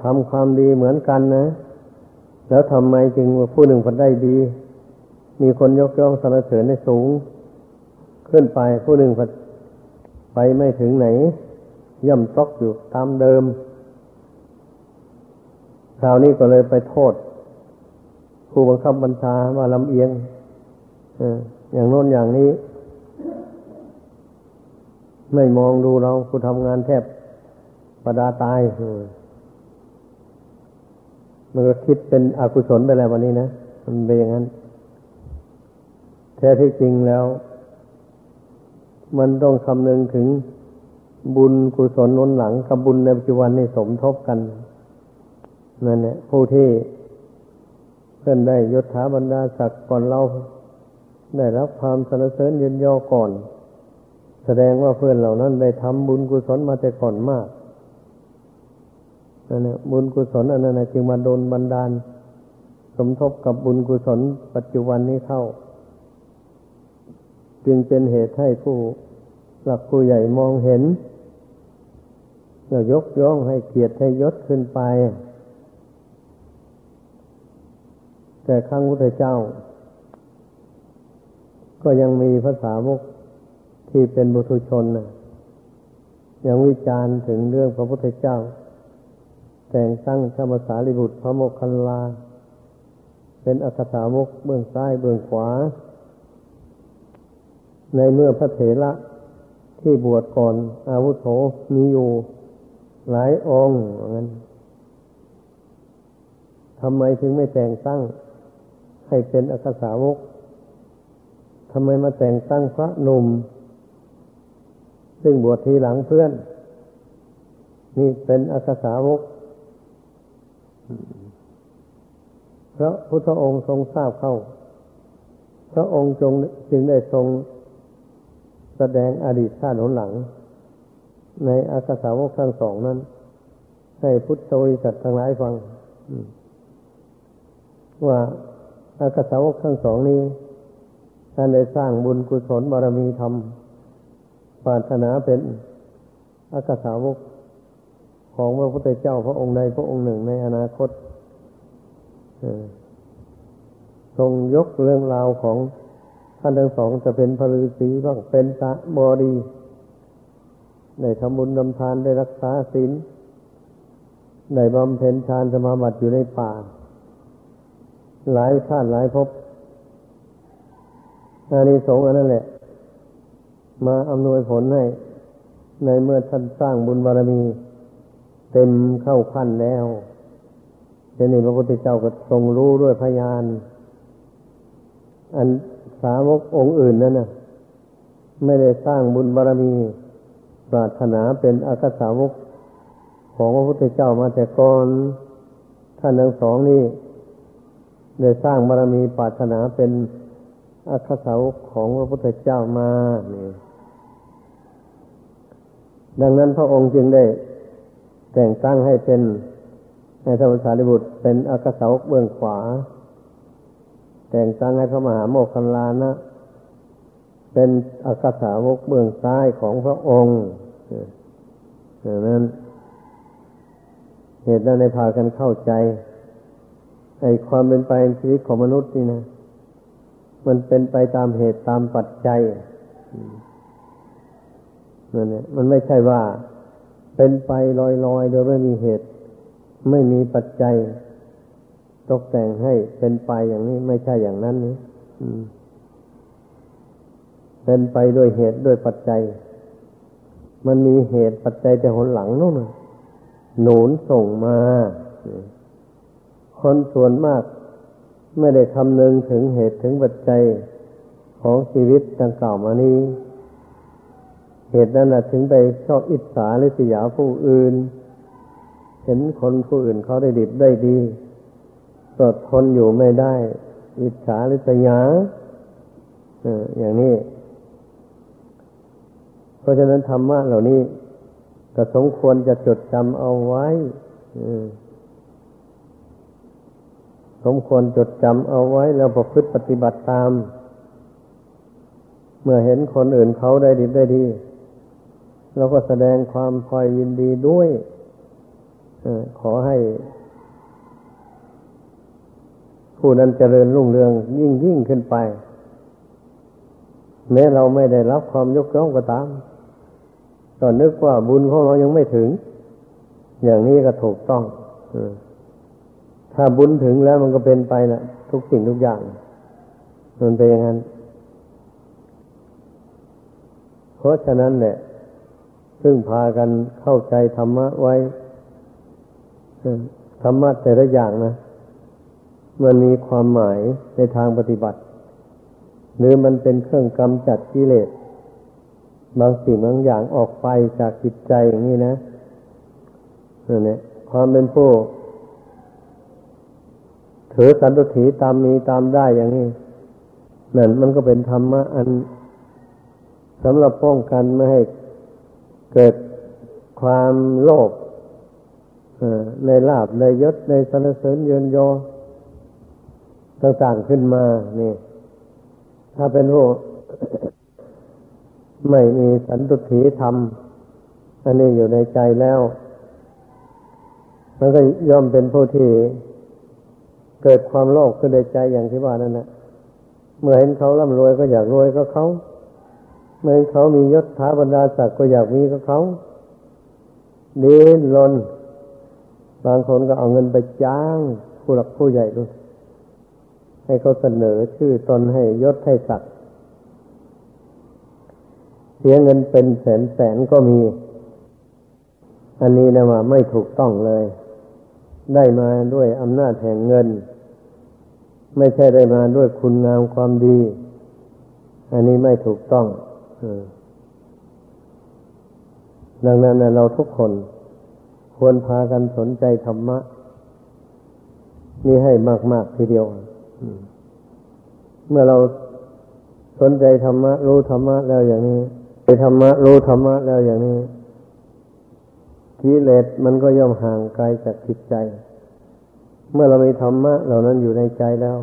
ทำความดีเหมือนกันนะ แล้วทำไมจึงผู้หนึ่งคนได้ดี มีคนยกย่องสรรเสริญในสูง ขึ้นไปผู้หนึ่งไปไม่ถึงไหน ย่ำตอกอยู่ตามเดิม คราวนี้ก็เลยไปโทษผู้บังคับบัญชาว่าลำเอียงอย่างโน้นอย่างนี้ ไม่มองดูเราผู้ทำงานแทบประดาตายมันก็คิดเป็นอกุศลไปแล้ววันนี้นะมันเป็นอย่างนั้น แท้ที่จริงแล้ว มันต้องคำนึงถึงบุญกุศลน้นหลังกับบุญในปัจจุบันนี่สมทบกัน นั่นแหละผู้ที่เพื่อนได้ยศถาบรรดาศักดิ์ก่อนเราได้รับความสนเสริญยินยอก่อน แสดงว่าเพื่อนเหล่านั้นได้ทำบุญกุศลมาแต่ก่อนมากนั่นแหละบุญกุศลอันนั้นจึงมาโดนบันดาล สมทบกับบุญกุศลปัจจุบันนี้เข้า จึงเป็นเหตุให้ผู้หลักผู้ใหญ่มองเห็นแล้วยกย่องให้เกียรติให้ยศขึ้นไป แต่ครั้งพุทธเจ้า ก็ยังมีภาษาวกที่เป็นบุตุชนนะยังวิจารณ์ถึงเรื่องพระพุทธเจ้า แต่งตั้งธรรมสารีบุตรพระโมคคัลลา เป็นอัคสาวกเบื้องซ้ายเบื้องขวา ในเมื่อพระเถระที่บวชก่อนอาวุโสมีอยู่หลายองค์งั้นทำไมถึงไม่แต่งตั้ง ให้เป็นอักษาวกทำไมมาแต่งตั้งพระหนุ่ม ซึ่งบวชทีหลังเพื่อน นี่เป็นอักษาวกพระพุทธองค์ทรงทราบเข้า พระองค์จงจึงได้ทรงแสดงอดีตชาติหนหลัง ในอาสาวกทั้งสองนั้นใให้พุทธบริษัททั้งหลายฟังว่า อากสาวกทั้งสองนี้ท่านได้สร้างบุญกุศลบารมีธรรมปรารถนาเป็นอากสาวกของพระพุทธเจ้าพระองค์ใดพระองค์หนึ่งในอนาคตทรงยกเรื่องราวของท่านทั้งสองจะเป็นพระฤาษีบ้างเป็นตะบอดีได้ทำบุญนำทานได้รักษาศีลได้บำเพ็ญฌานสมาบัติอยู่ในป่า หลายชาติหลายภพอานิสงส์อันนั้นแหละ มาอำนวยผลให้ ในเมื่อท่านสร้างบุญบารมี เต็มเข้าขั้นแล้วเจนี่พระพุทธเจ้าก็ทรงรู้ด้วยพยาน อันสาวกองค์อื่นนั่นนะไม่ได้สร้างบุญบารมีปรารถนาเป็นอากาสาวกของพระพุทธเจ้ามาแต่ก่อนท่านทั้งสองนี้ ได้สร้างบารมีปรารถนาเป็นอัคสาวของพระพุทธเจ้ามานี่ดังนั้นพระองค์จึงได้แต่งตั้งให้เป็นให้ธรรมสารีบุตรเป็นอัคสาวเบื้องขวา แต่งตั้งให้พระมหาโมคคัลลานะเป็นอัคสาวกเบื้องซ้ายของพระองค์ดังนั้น เหตุนั้นในพากันเข้าใจ ไอ้ความเป็นไปในชีวิตของมนุษย์นี่นะ มันเป็นไปตามเหตุตามปัจจัยนั่นเนี่ยมันไม่ใช่ว่าเป็นไปลอยๆ โดยไม่มีเหตุ ไม่มีปัจจัย ตกแต่งให้เป็นไปอย่างนี้ ไม่ใช่อย่างนั้นนี่เป็นไปด้วยเหตุด้วยปัจจัย มันมีเหตุปัจจัยแต่หนหลังนู่นหนุนส่งมา คนส่วนมาก ไม่ได้คำนึงถึงเหตุถึงปัจจัยของชีวิตดังกล่าวมานี้ เหตุนั้นถึงไปชอบอิจฉาหรือสยาผู้อื่น เห็นคนผู้อื่นเขาได้ดิบได้ดีก็ทนอยู่ไม่ได้ อิจฉาหรือสยาอย่างนี้ เพราะฉะนั้นธรรมะเหล่านี้ก็สมควรจะจดจำเอาไว้ สมควรจดจำเอาไว้แล้วประพฤติปฏิบัติตาม เมื่อเห็นคนอื่นเขาได้ดีได้ดีเราก็แสดงความพอยยินดีด้วยอขอให้ผู้นั้นเจริญรุ่งเรืองยิ่งยิ่งขึ้นไป แม้เราไม่ได้รับความยกย่องก็ตามก็นึกว่าบุญของเรายังไม่ถึง อย่างนี้ก็ถูกต้อง ถ้าบุญถึงแล้วมันก็เป็นไปละทุกสิ่งทุกอย่าง มันเป็นอย่างนั้น เพราะฉะนั้นเนี่ยซึ่งพากันเข้าใจธรรมะไว้ธรรมะแต่ละอย่างนะ มันมีความหมายในทางปฏิบัติ หรือมันเป็นเครื่องกำจัดกิเลสบางสิ่งบางอย่างออกไปจากจิตใจอย่างนี้นะนั่นแหละความเป็นผู้ ถือสันตุถีตามมีตามได้อย่างนี้นั่นมันก็เป็นธรรมะอันสำหรับป้องกันไม่ให้เกิดความโลภในลาบในยศในสรรเสริญเยินยอต่างๆขึ้นมา นี่ ถ้าเป็นผู้ไม่มีสันตุถีธรรม อันนี้อยู่ในใจแล้ว มันก็ย่อมเป็นผู้ที่ เกิดความโลภขึ้นในใจอย่างที่ว่านั่นแหละเมื่อเห็นเขาร่ำรวยก็อยากรวยก็เขา เมื่อเห็นเขามียศถาบรรดาศักดิ์ก็อยากมีก็เขาดิ้นรนบางคนก็เอาเงินไปจ้างผู้หลักผู้ใหญ่ด้วยให้เขาเสนอชื่อตนให้ยศให้ศักดิ์เสียเงินเป็นแสนแสนก็มี อันนี้นะว่าไม่ถูกต้องเลย ได้มาด้วยอำนาจแห่งเงิน ไม่ใช่ได้มาด้วยคุณงามความดี อันนี้ไม่ถูกต้องดังนั้นเราทุกคนควรพากันสนใจธรรมะ นี่ให้มาก ๆ ทีเดียว เมื่อเราสนใจธรรมะ รู้ธรรมะแล้วอย่างนี้ไปธรรมะ รู้ธรรมะแล้วอย่างนี้ กิเลสมันก็ย่อมห่างไกลจากจิตใจ เมื่อเรามีธรรมะ เหล่านั้นอยู่ในใจแล้ว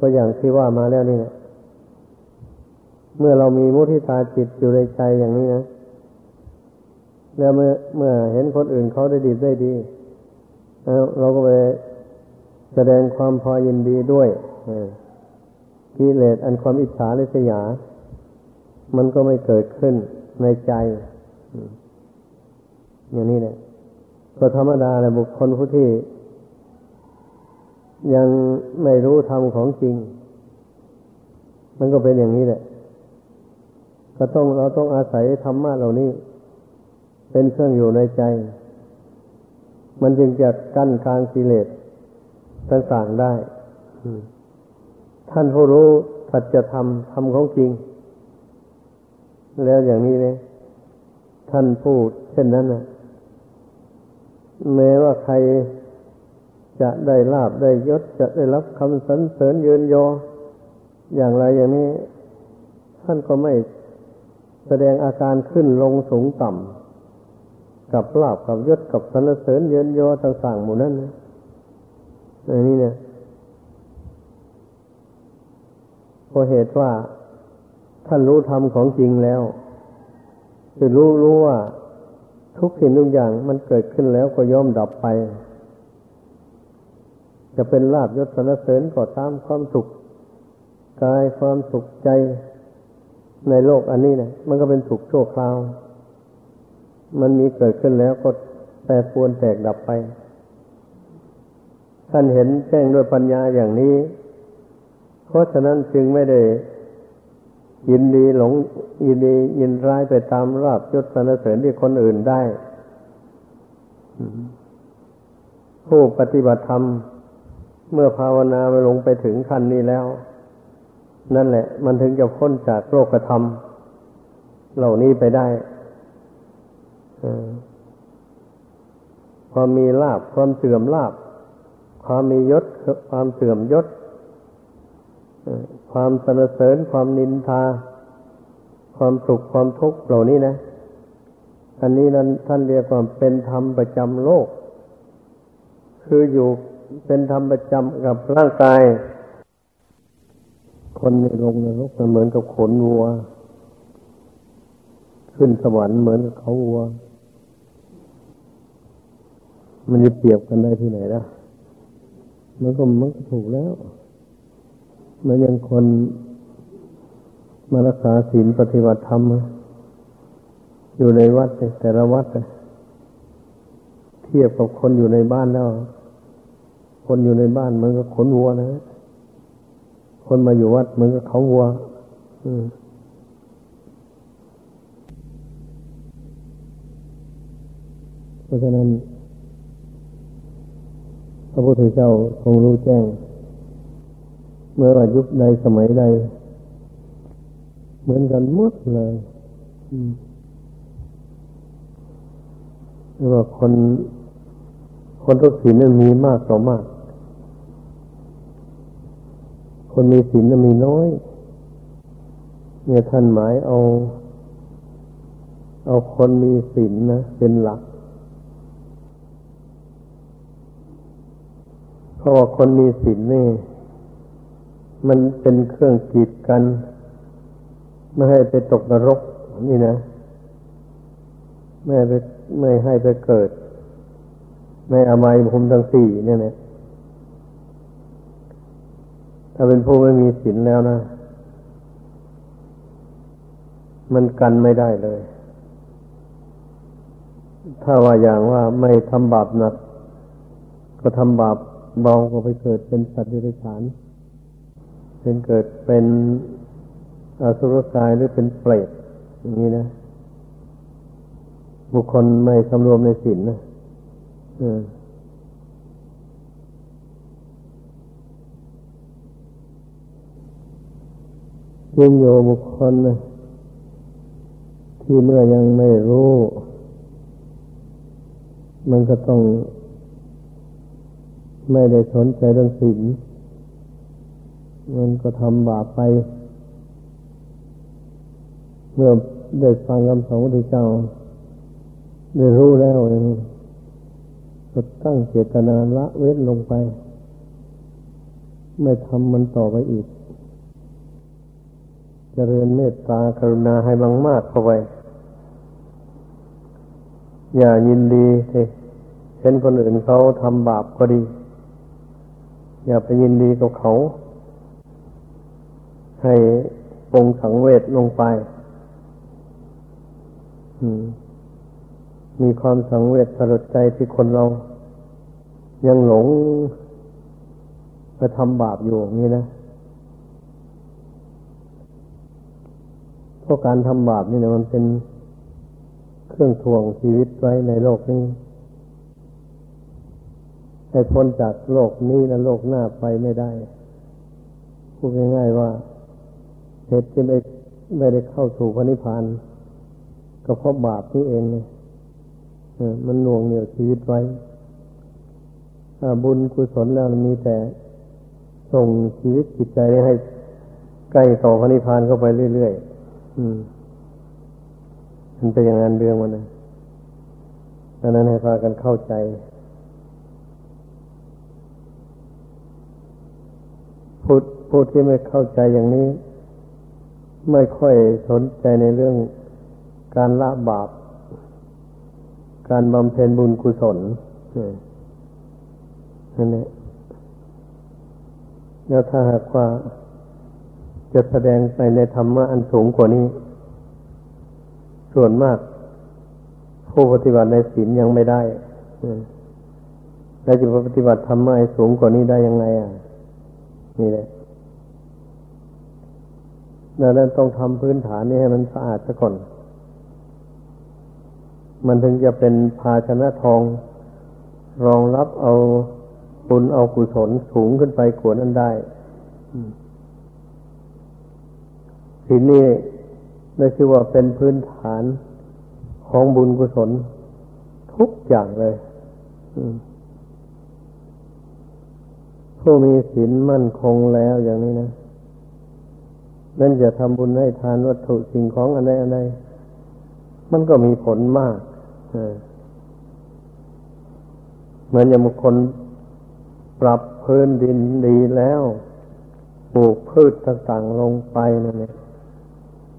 ก็อย่างที่ว่ามาแล้วนี่นะเมื่อเรามีมุทิตาจิตอยู่ในใจอย่างนี้นะแล้วเมื่อเมื่อเห็นคนอื่นเขาได้ดีได้ดีแล้วเราก็ไปแสดงความพอยินดีด้วยกิเลสอันความอิจฉาริษยา มันก็ไม่เกิดขึ้นในใจ อย่างนี้แหละก็ธรรมดาแหละบุคคลผู้ที่ ยังไม่รู้ธรรมของจริง มันก็เป็นอย่างนี้แหละก็ต้องเราต้องอาศัยธรรมะเหล่านี้ เป็นเครื่องอยู่ในใจ มันจึงจะกั้นกลางกิเลสต่างๆได้ท่านผู้รู้สัจธรรมธรรมของจริง แล้วอย่างนี้เลยท่านพูดเช่นนั้นนะ แม้ว่าใครจะได้ลาบได้ยศจะได้รับคำสรรเสริญเยืนยอ อย่างไรอย่างนี้ ท่านก็ไม่แสดงอาการขึ้นลงสูงต่ำกับลาบกับยศกับสรรเสริญเยินยอต่างๆหมู่นั้นนะอันนี้เนี่ยเพราะเหตุว่าท่านรู้ธรรมของจริงแล้ว คือรู้รู้ว่า ทุกสิ่งทุกอย่างมันเกิดขึ้นแล้วก็ย่อมดับไป จะเป็นลาบยศสรรเสริญก็ตามความสุขกายความสุขใจในโลกอันนี้นะมันก็เป็นสุขชั่วคราว มันมีเกิดขึ้นแล้วก็แปรปรวนแตกดับไป ท่านเห็นแจ้งด้วยปัญญาอย่างนี้ เพราะฉะนั้นจึงไม่ได้ ยินดีหลงยินดียินร้ายไปตามราบยศสรรเสริญที่คนอื่นได้ผู้ปฏิบัติธรรม เมื่อภาวนาไปลงไปถึงขั้นนี้แล้ว นั่นแหละ มันถึงจะพ้นจากโลกธรรม เหล่านี้ไปได้ความมีลาบความเสื่อมลาบ ความมียศความเสื่อมยศ ความสนเสริญความนินทา ความสุขความทุกข์เหล่านี้นะ อันนี้นั้นท่านเรียกว่าเป็นธรรมประจำโลก คืออยู่เป็นธรรมประจำกับร่างกาย คนในลงนรกเหมือนกับขนวัว ขึ้นสวรรค์เหมือนกับเขาวัว มันจะเปรียบกันได้ที่ไหนล่ะมันก็มันก็ถูกแล้ว เหมือนอย่างคนมารักษาศีลปฏิบัติธรรม อยู่ในวัดแต่ละวัดเทียบกับคนอยู่ในบ้านแล้ว คนอยู่ในบ้านมันก็ขนวัวนะ คนมาอยู่วัดมันก็เขาวัวเพราะฉะนั้น พระพุทธเจ้าทรงรู้แจ้ง เมื่อว่ายุคใดสมัยใด เหมือนกันหมดเลยว่าคน คนทุกศีลนั้นมีมากต่อมาก คนมีศีลนั้นมีน้อย เนี่ยท่านหมายเอา เอาคนมีศีลนะเป็นหลักเพราะว่าคนมีศีลนี่ มันเป็นเครื่องกีดกัน ไม่ให้ไปตกนรกนี่นะ ไม่ไปไม่ให้ไปเกิด ในอมัยภูมิทั้งสี่เนี่ยนะถ้าเป็นผู้ไม่มีศีลแล้วนะ มันกันไม่ได้เลย ถ้าว่าอย่างว่าไม่ทำบาปหนัก ก็ทำบาปเบาก็ไปเกิดเป็นสัตว์เดรัจฉาน เป็นเกิดเป็นอสุรกายหรือเป็นเปรตอย่างนี้นะ บุคคลไม่สำรวมในศีลนะยิ่งโยบุคคลนะที่เมื่อยังไม่รู้ มันก็ต้องไม่ได้สนใจเรื่องศีล มันก็ทำบาปไป เมื่อได้ฟังคำสอนพระเจ้า ได้รู้แล้วก็ตั้งเจตนาละเว้นลงไป ไม่ทำมันต่อไปอีกจเจริญเมตตากรุณาให้มากมากเข้าไปอย่ายินดีเห็นคนอื่นเขาทำบาปก็ดี อย่าไปยินดีกับเขา ให้ปงสังเวชลงไป มีความสังเวชสลดใจที่คนเรา ยังหลงไปทำบาปอยู่อย่างนี้นะเพราะการทำบาปนี่นะมันเป็นเครื่องทวงชีวิตไว้ในโลกนี้ให้พ้นจากโลกนี้และโลกหน้าไปไม่ได้ พูดง่ายๆว่า เหตุที่ไม่ไม่ได้เข้าสู่พระนิพพานก็เพราะบาปนี่เองเนี่ยมันหน่วงเหนี่ยวชีวิตไว้บุญกุศลแล้วมีแต่ส่งชีวิตจิตใจให้ใกล้ต่อพระนิพพานเข้าไปเรื่อยๆมันเป็นอย่างนั้นเรื่องมันนะดังนั้นให้พากันเข้าใจ พูดพูดที่ไม่เข้าใจอย่างนี้ ไม่ค่อยสนใจในเรื่องการละบาป การบำเพ็ญบุญกุศลนั่นแหละแล้วถ้าหากว่าจะแสดงไปในธรรมะอันสูงกว่านี้ ส่วนมาก ผู้ปฏิบัติในศีลยังไม่ได้แล้วจะปฏิบัติธรรมะสูงกว่านี้ได้ยังไงอะ นี่แหละ ดังนั้นต้องทำพื้นฐานนี้ให้มันสะอาดซะก่อน มันถึงจะเป็นภาชนะทอง รองรับเอาบุญเอากุศลสูงขึ้นไปกว่านั้นได้ทีนี้นั่นคือว่าเป็นพื้นฐานของบุญกุศลทุกอย่างเลยผู้มีศีลมั่นคงแล้วอย่างนี้นะ นั่นจะทำบุญให้ทานวัตถุสิ่งของอะไรอะไร มันก็มีผลมากเหมือนอย่างบุคคลปรับพื้นดินดีแล้วปลูกพืชต่างๆลงไปนั่นเอง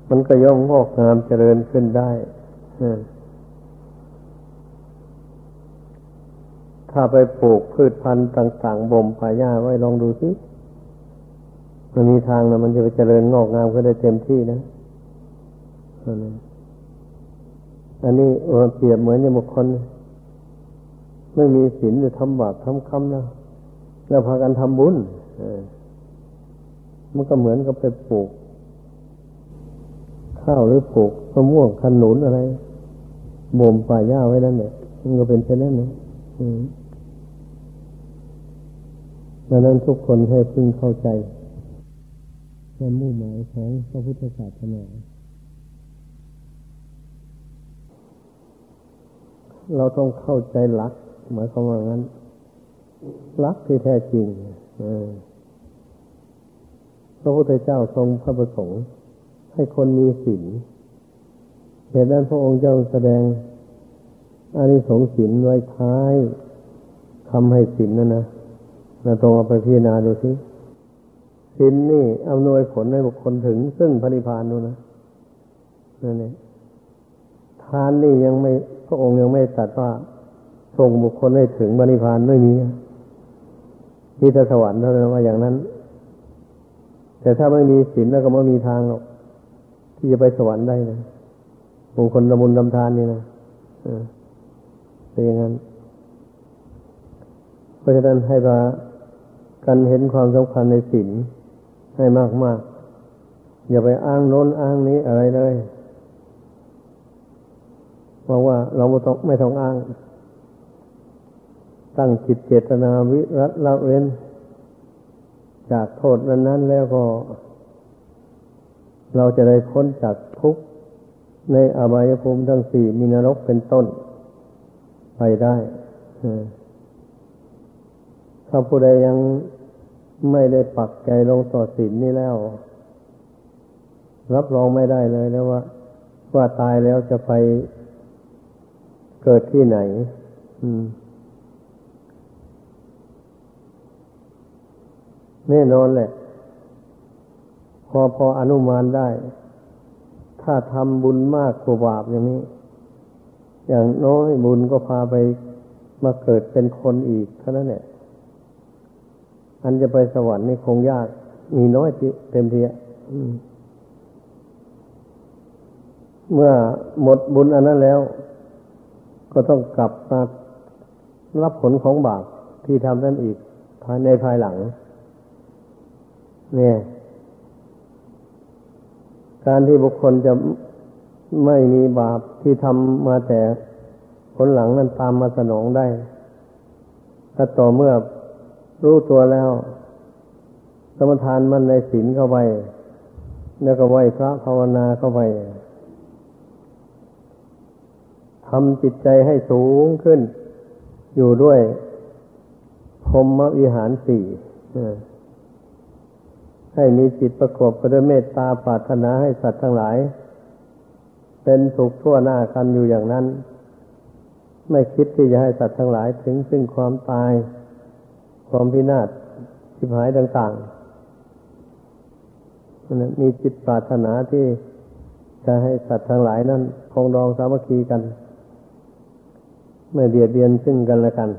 มันก็ย่อมงอกงามเจริญขึ้นได้ถ้าไปปลูกพืชพันธุ์ต่าง ๆบ่มป่าหญ้าไว้ลองดูสิ มันมีทางนะมันจะไปเจริญงอกงามก็ได้เต็มที่นะอันนี้เปรียบเหมือนอย่างบุคคลไม่มีศีลจะทำบาปทำคำนะแล้วพากันทำบุญมันก็เหมือนกับไปปลูก ข้าวหรือปลูกมะม่วงขนุนอะไรบ่มป่าหญ้าไว้นั่นเนี่ยมันก็เป็นเช่นนั้นนะดังนั้นทุกคนให้พึงเข้าใจ ในมุ่งหมายของพระพุทธศาสนา เราต้องเข้าใจหลัก หมายความว่างั้นหลักที่แท้จริงพระพุทธเจ้าทรงพระประสงค์ ให้คนมีศีลเหตุนั้นพระองค์เจ้าแสดงอานิสงส์ศีลไว้ท้ายทำให้ศีลนั่นนะเราตรงเอาไปพิจารณาดูสิ ศีลนี่อำนวยผลให้บุคคลถึง ซึ่งพระนิพพานนู่นนะนั่นเองทานนี่ยังไม่ พระองค์ยังไม่ตัดว่าส่งบุคคลให้ถึงพระนิพพานไม่มีมีแต่สวรรค์เท่านั้นว่าอย่างนั้น แต่ถ้าไม่มีศีลแล้วก็ไม่มีทางหรอกที่จะไปสวรรค์ได้นะบุคคลละมุนลำทานนี่นะเป็นอย่างนั้น เพราะฉะนั้นให้ว่ากันเห็นความสำคัญในศีล ให้มากมากอย่าไปอ้างโน้นอ้างนี้อะไรเลยบอกว่าเราไม่ต้องไม่ต้องอ้าง ตั้งจิตเจตนาวิรัตละเว้น จากโทษนั้นนั้นแล้วก็ เราจะได้พ้นจากทุกข์ในอบายภูมิทั้งสี่มีนรกเป็นต้น ไปได้ถ้าผู้ใดยัง ไม่ได้ปักใจลงต่อศีลนี่แล้ว รับรองไม่ได้เลยแล้วว่า ว่าตายแล้วจะไปเกิดที่ไหน อืมแน่นอนแหละ พอพออนุมานได้ ถ้าทำบุญมากกว่าบาปอย่างนี้ อย่างน้อยบุญก็พาไปมาเกิดเป็นคนอีกเท่านั้นแหละ อันจะไปสวรรค์นี่คงยาก มีน้อยเต็มทีเมื่อหมดบุญอันนั้นแล้ว ก็ต้องกลับมารับผลของบาปที่ทำนั่นอีกภายในภายหลัง เนี่ย การที่บุคคลจะไม่มีบาปที่ทำมาแต่ผลหลังนั้นตามมาสนองได้ก็ต่อเมื่อ รู้ตัวแล้ว สมทานมันในศีลเข้าไปแล้วก็ไหวพระภาวนาเข้าไปทำจิตใจให้สูงขึ้น อยู่ด้วยพรมวิหารสี่ให้มีจิตประกอบไปด้วยเมตตาปรารถนาให้สัตว์ทั้งหลาย เป็นสุขทั่วหน้ากันอยู่อย่างนั้น ไม่คิดที่จะให้สัตว์ทั้งหลายถึงซึ่งความตาย ความพินาศสิบหายต่างๆมีจิตปรารถนาที่จะให้สัตว์ทั้งหลายนั้นคงดองสามัคคีกัน ไม่เบียดเบียนซึ่งกันและกัน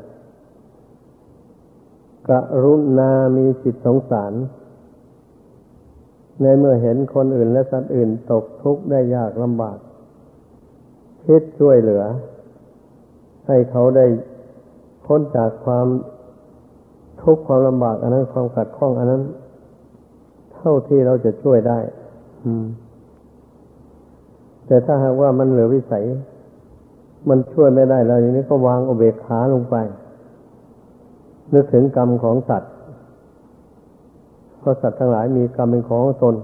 กรุณามีจิตสงสาร ในเมื่อเห็นคนอื่นและสัตว์อื่นตกทุกข์ได้ยากลำบากคิดช่วยเหลือ ให้เขาได้พ้นจากความ ทุกข์ความลำบาก อันนั้นความขัดข้อง อันนั้น เท่าที่เราจะช่วยได้อืมแต่ถ้าหากว่ามันเหลือวิสัย มันช่วยไม่ได้แล้วอย่างนี้ก็วางอุเบกขาลงไป นึกถึงกรรมของสัตว์เพราะสัตว์ทั้งหลายมีกรรมเป็นของตน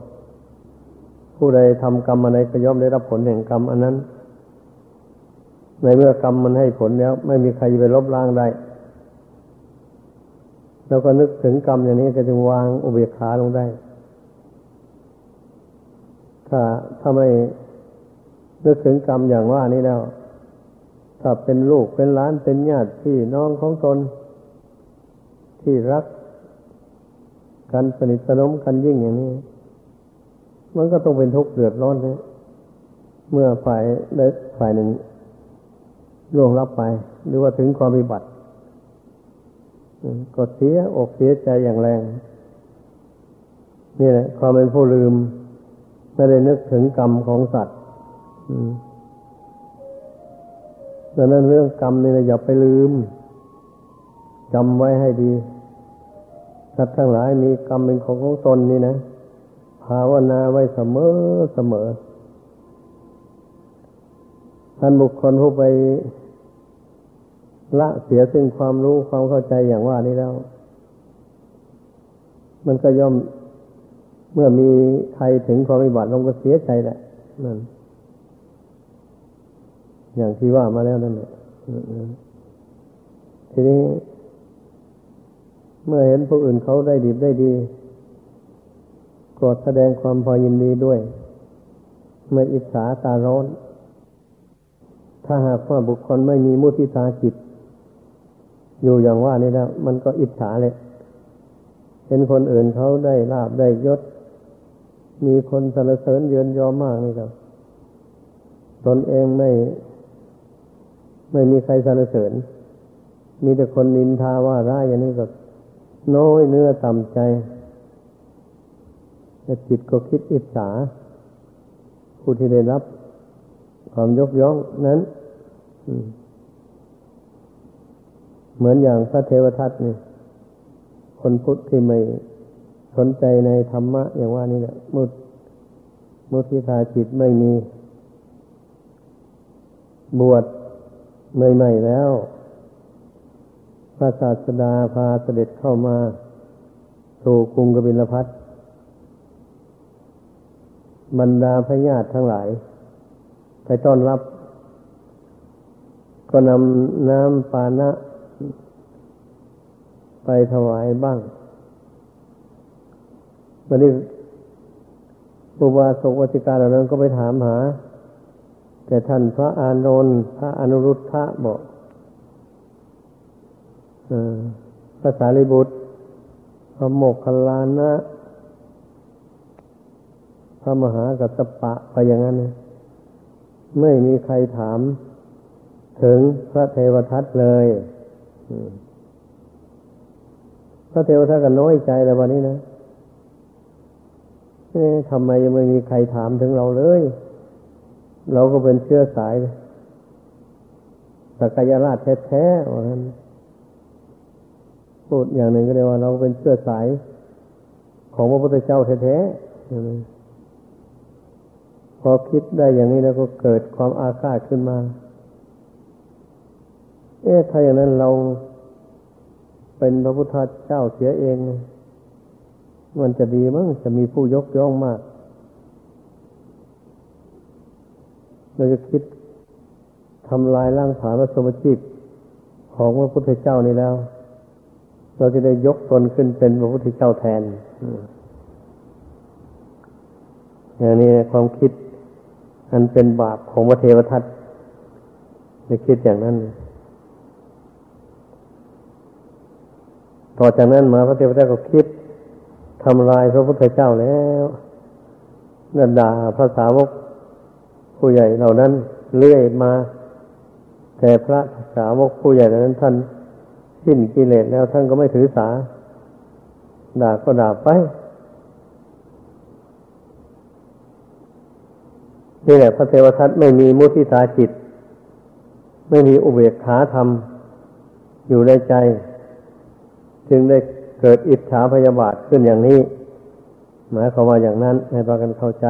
ผู้ใดทำกรรมอะไรก็ย่อมได้รับผลแห่งกรรมอันนั้น ในเมื่อกรรมมันให้ผลแล้ว ไม่มีใครไปลบล้างได้ แล้วก็นึกถึงกรรมอย่างนี้ก็จึงวางอุเบกขาลงได้ ถ้าถ้าไม่นึกถึงกรรมอย่างว่านี้แล้ว ถ้าเป็นลูกเป็นหลานเป็นญาติพี่น้องของตน ที่รักกันสนิทสนมกันยิ่งอย่างนี้ มันก็ต้องเป็นทุกข์เดือดร้อนนะเมื่อฝ่ายใดฝ่ายหนึ่งล่วงรับไป หรือว่าถึงความวิบัติ ก็เสียอกเสียใจอย่างแรง นี่แหละความเป็นผู้ลืม ไม่ได้นึกถึงกรรมของสัตว์ดังนั้นเรื่องกรรมนี่นะอย่าไปลืมจำไว้ให้ดีสัตว์ทั้งหลายมีกรรมเป็นของของตนนี่นะภาวนาไว้เสมอเสมอท่านบุคคลผู้ไป ละเสียซึ่งความรู้ความเข้าใจอย่างว่านี้แล้ว มันก็ย่อมเมื่อมีใครถึงความวิบัติลงก็เสียใจแหละนั่นอย่างที่ว่ามาแล้วนั่นแหละทีนี้ เมื่อเห็นผู้อื่นเขาได้ดีได้ดีก็แสดงความพอยินดีด้วยไม่อิจฉาตาร้อน ถ้าหากว่าบุคคลไม่มีมุทิตาจิต อยู่อย่างว่านี่แล้วมันก็อิจฉาเลยเห็นคนอื่นเขาได้ลาบได้ยศ มีคนสรรเสริญเยืนยอมากนี่ครับตนเองไม่ ไม่มีใครสรรเสริญ มีแต่คนนินทาว่าร้ายอย่างนี้ก็น้อยเนื้อต่ำใจแต่จิตก็คิดอิจฉาผู้ที่ได้รับ ความยกย่องนั้น อืม เหมือนอย่างพระเทวทัตนี่คนพุทธที่ไม่สนใจในธรรมะ อย่างว่านี่แหละมุดมุทิตาจิตไม่มี บวชใหม่ๆแล้ว พระศาสดาพาเสด็จเข้ามาสู่กรุงกบิลพัทบรรดาพญาติทั้งหลาย ไปต้อนรับ ก็นำน้ำปานะ ไปถวายบ้างวันนี้อุบาสกวติการเหล่านั้นก็ไปถามหา แต่ท่านพระอานนท์พระอนุรุทธะบอกภาษาลิบุตร พระโมกขลานะ พระมหากัสปะไปอย่างนั้นนะไม่มีใครถามถึงพระเทวทัตเลย พระเทวทัตก็น้อยใจแล้ววันนี้นะทำไมยังไม่มีใครถามถึงเราเลย เราก็เป็นเชื้อสายสักยราชแท้ๆว่างั้นพูดอย่างหนึ่งก็เรียกว่าเราเป็นเชื้อสาย ของพระพุทธเจ้าแท้ๆพอคิดได้อย่างนี้แล้วก็เกิดความอาฆาตขึ้นมา เอ๊ะถ้าอย่างนั้นเรา เป็นพระพุทธเจ้าเสียเอง มันจะดีมั้งจะมีผู้ยกย่องมากเราจะคิดทำลายร่างผาพระสมจิตของพระพุทธเจ้านี่แล้ว เราจะได้ยกตนขึ้นเป็นพระพุทธเจ้าแทนอย่างนี้ความคิดอันเป็นบาปของพระเทวทัตจะคิดอย่างนั้น ต่อจากนั้นมาพระเทวทัตก็คิดทำลายพระพุทธเจ้าแล้วนันด่าภาษาวกผู้ใหญ่เหล่านั้นเลื่อยมา แต่พระสาวกผู้ใหญ่เหล่านั้น ท่านสิ้นกิเลสแล้วท่านก็ไม่ถือสา ด่าก็ด่าไปนี่แหละพระเทวทัตไม่มีมุทิตาจิต ไม่มีอุเบกขาธรรม อยู่ในใจ จึงได้เกิดอิจฉาพยาบาทขึ้นอย่างนี้ หมายความว่าอย่างนั้นให้พากันเข้าใจ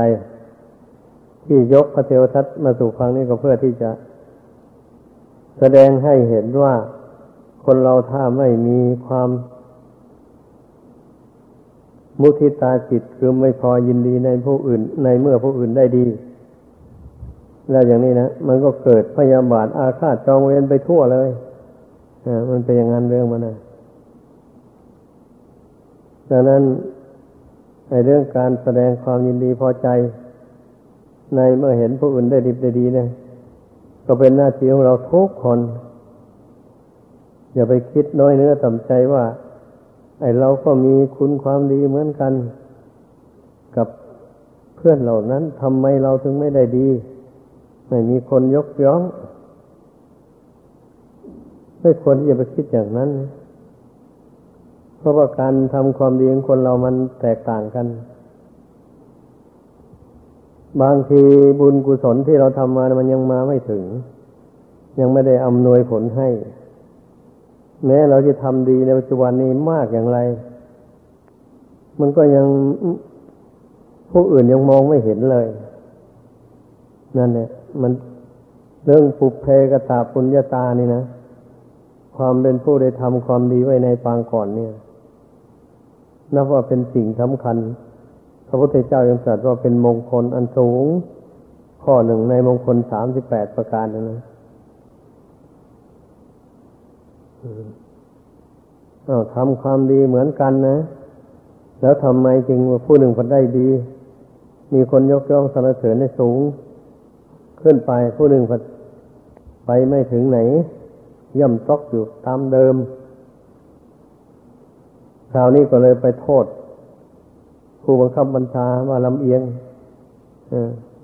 ที่ยกพระเทวทัตมาสู่ฟังนี้ก็เพื่อที่จะ แสดงให้เห็นว่าคนเราถ้าไม่มีความมุทิตาจิตคือไม่พอยินดีในผู้อื่น ในเมื่อผู้อื่นได้ดี แล้วอย่างนี้นะมันก็เกิดพยาบาทอาฆาตจองเวรไปทั่วเลยอ่ามันเป็นอย่างนั้นเรื่องมันนะ ดังนั้นในเรื่องการแสดงความยินดีพอใจ ในเมื่อเห็นผู้อื่นได้ดีได้ดีเนี่ยก็เป็นหน้าที่ของเราทุกคน อย่าไปคิดน้อยเนื้อต่ำใจว่า ไอ้เราก็มีคุณความดีเหมือนกัน กับเพื่อนเหล่านั้นทำไมเราถึงไม่ได้ดี ไม่มีคนยกย่องไม่ควรที่จะไปคิดอย่างนั้น เพราะว่าการทำความดีของคนเรามันแตกต่างกัน บางทีบุญกุศลที่เราทำมามันยังมาไม่ถึง ยังไม่ได้อำนวยผลให้ แม้เราจะทำดีในปัจจุบันนี้มากอย่างไร มันก็ยังผู้อื่นยังมองไม่เห็นเลย นั่นเนี่ยมันเรื่องปุเพกตาปุญญาตานี่นะ ความเป็นผู้ได้ทำความดีไว้ในปางก่อนเนี่ย นับว่าเป็นสิ่งสำคัญ พระพุทธเจ้ายังตรัสว่าเป็นมงคลอันสูง ข้อหนึ่งในมงคลสามสิบแปดประการนะอาทำความดีเหมือนกันนะ แล้วทำไมจึงว่าผู้หนึ่งพันได้ดี มีคนยกย่องสรรเสริญในสูง ขึ้นไปผู้หนึ่งพันไปไม่ถึงไหน ย่ำซอกอยู่ตามเดิม คราวนี้ก็เลยไปโทษผู้บังคับบัญชาว่าลำเอียง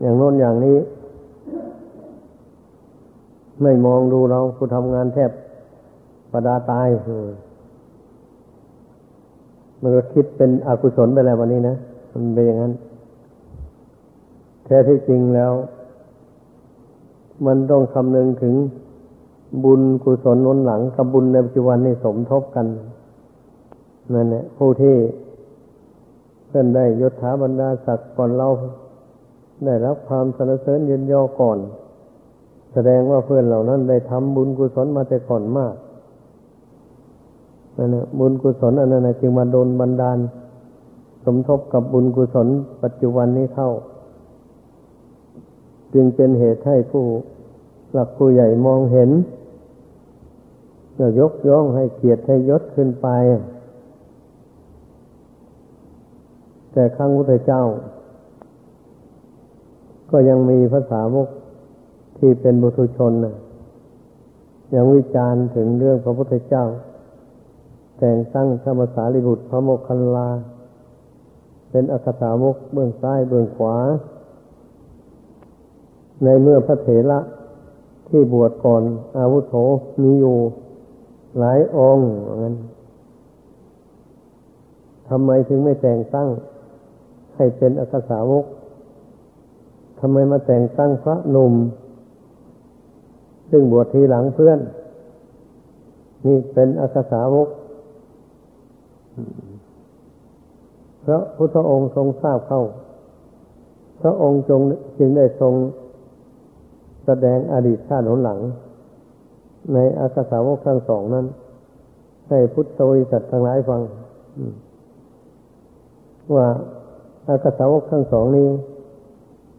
อย่างโน้นอย่างนี้ ไม่มองดูเราผู้ทำงานแทบประดาตายมันก็คิดเป็นอกุศลไปแล้ววันนี้นะมันเป็นอย่างนั้น แท้ที่จริงแล้ว มันต้องคำนึงถึงบุญกุศลน้นหลังกับบุญในปัจจุบันนี่สมทบกัน นั่นแหละผู้ที่เพื่อนได้ยศถาบรรดาศักดิ์ก่อนเราได้รับความสรรเสริญยินยอก่อน แสดงว่าเพื่อนเหล่านั้นได้ทำบุญกุศลมาแต่ก่อนมากนั่นแหละบุญกุศลอันนั้นจึงมาโดนบันดาล สมทบกับบุญกุศลปัจจุบันนี้เข้า จึงเป็นเหตุให้ผู้หลักผู้ใหญ่มองเห็นจะยกย่องให้เกียรติให้ยศขึ้นไป แต่ครั้งพุทธเจ้า ก็ยังมีภาษาวกที่เป็นบุตุชนนะยังวิจารณ์ถึงเรื่องพระพุทธเจ้า แต่งตั้งธรรมสารีบุตรพระโมคคัลลา เป็นอักษาวกเบื้องซ้ายเบื้องขวา ในเมื่อพระเถระที่บวชก่อนอาวุโสมีอยู่หลายองค์งั้นทำไมถึงไม่แต่งตั้ง ให้เป็นอักษาวกทำไมมาแต่งตั้งพระหนุ่ม ซึ่งบวชทีหลังเพื่อน นี่เป็นอักษาวกพระพุทธองค์ทรงทราบเข้า พระองค์จงจึงได้ทรงแสดงอดีตชาติหนหลัง ในอักษาวกทั้งสองนั้น ให้พุทธบริษัททั้งหลายฟังว่า อาคสาวกทั้งสองนี้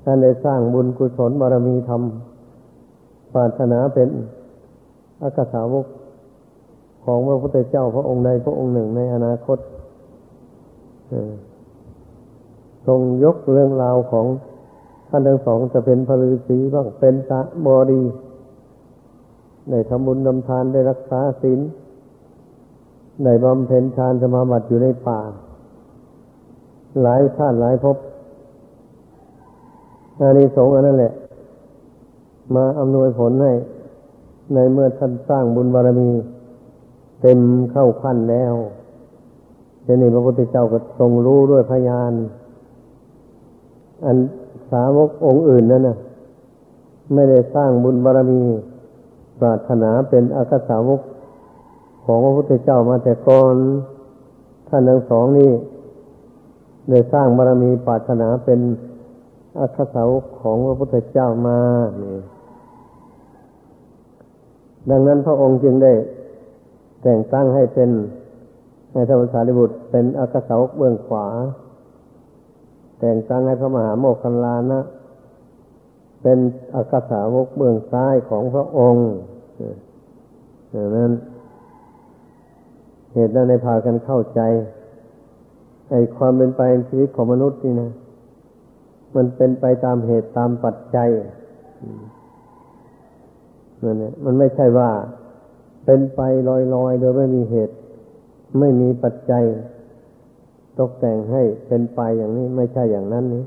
ท่านได้สร้างบุญกุศลบารมีธรรมปรารถนาเป็นอาคสาวกของพระพุทธเจ้าพระองค์ใดพระองค์หนึ่งในอนาคตทรงยกเรื่องราวของท่านทั้งสองจะเป็นพระฤาษีบ้างเป็นตะบอดีได้ทำบุญนำทานได้รักษาศีลได้บำเพ็ญฌานสมาบัติอยู่ในป่า หลายชาติหลายภพอานิสงส์อันนั้นแหละ มาอำนวยผลให้ ในเมื่อท่านสร้างบุญบารมี เต็มเข้าขั้นแล้วเจนี่พระพุทธเจ้าก็ทรงรู้ด้วยพยาน อันสาวกองค์อื่นนั่นนะไม่ได้สร้างบุญบารมี ปรารถนาเป็นอากสาวกของพระพุทธเจ้ามาแต่ก่อน ท่านทั้งสองนี้ ได้สร้างบารมีปรารถนาเป็นอัคสาวกของพระพุทธเจ้ามานี่ดังนั้นพระองค์จึงได้แต่งตั้งให้เป็นในธรรมสารีบุตร เป็นอัคสาวกเบื้องขวา แต่งตั้งให้พระมหาโมคคัลลานะ เป็นอัคสาวกเบื้องซ้ายของพระองค์ดังนั้น เหตุนั้นในพากันเข้าใจ ไอ้ความเป็นไปในชีวิตของมนุษย์นี่นะ มันเป็นไปตามเหตุตามปัจจัยนั่นแหละมันไม่ใช่ว่าเป็นไปลอยๆ โดยไม่มีเหตุ ไม่มีปัจจัย ตกแต่งให้เป็นไปอย่างนี้ ไม่ใช่อย่างนั้นนี่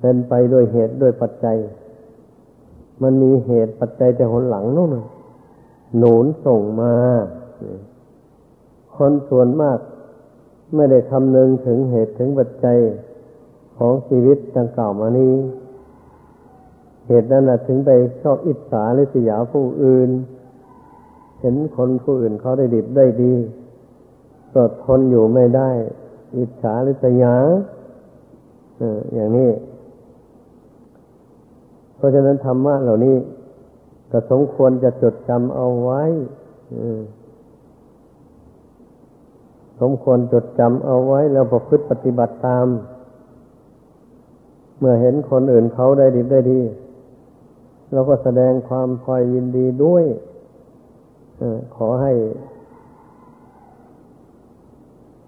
เป็นไปด้วยเหตุด้วยปัจจัย มันมีเหตุปัจจัยแต่หนหลังนู่นหนุนส่งมา คนส่วนมาก ไม่ได้คำนึงถึงเหตุถึงปัจจัยของชีวิตดังกล่าวมานี้ เหตุนั้นถึงไปชอบอิจฉาหรือสยาผู้อื่น เห็นคนผู้อื่นเขาได้ดีได้ดีก็ทนอยู่ไม่ได้ อิจฉาหรือสยาอย่างนี้ เพราะฉะนั้นธรรมะเหล่านี้ก็สมควรจะจดจำเอาไว้ สมควรจดจำเอาไว้แล้วประพฤติปฏิบัติตาม เมื่อเห็นคนอื่นเขาได้ดีได้ดี เราก็แสดงความพอยินดีด้วยขอให้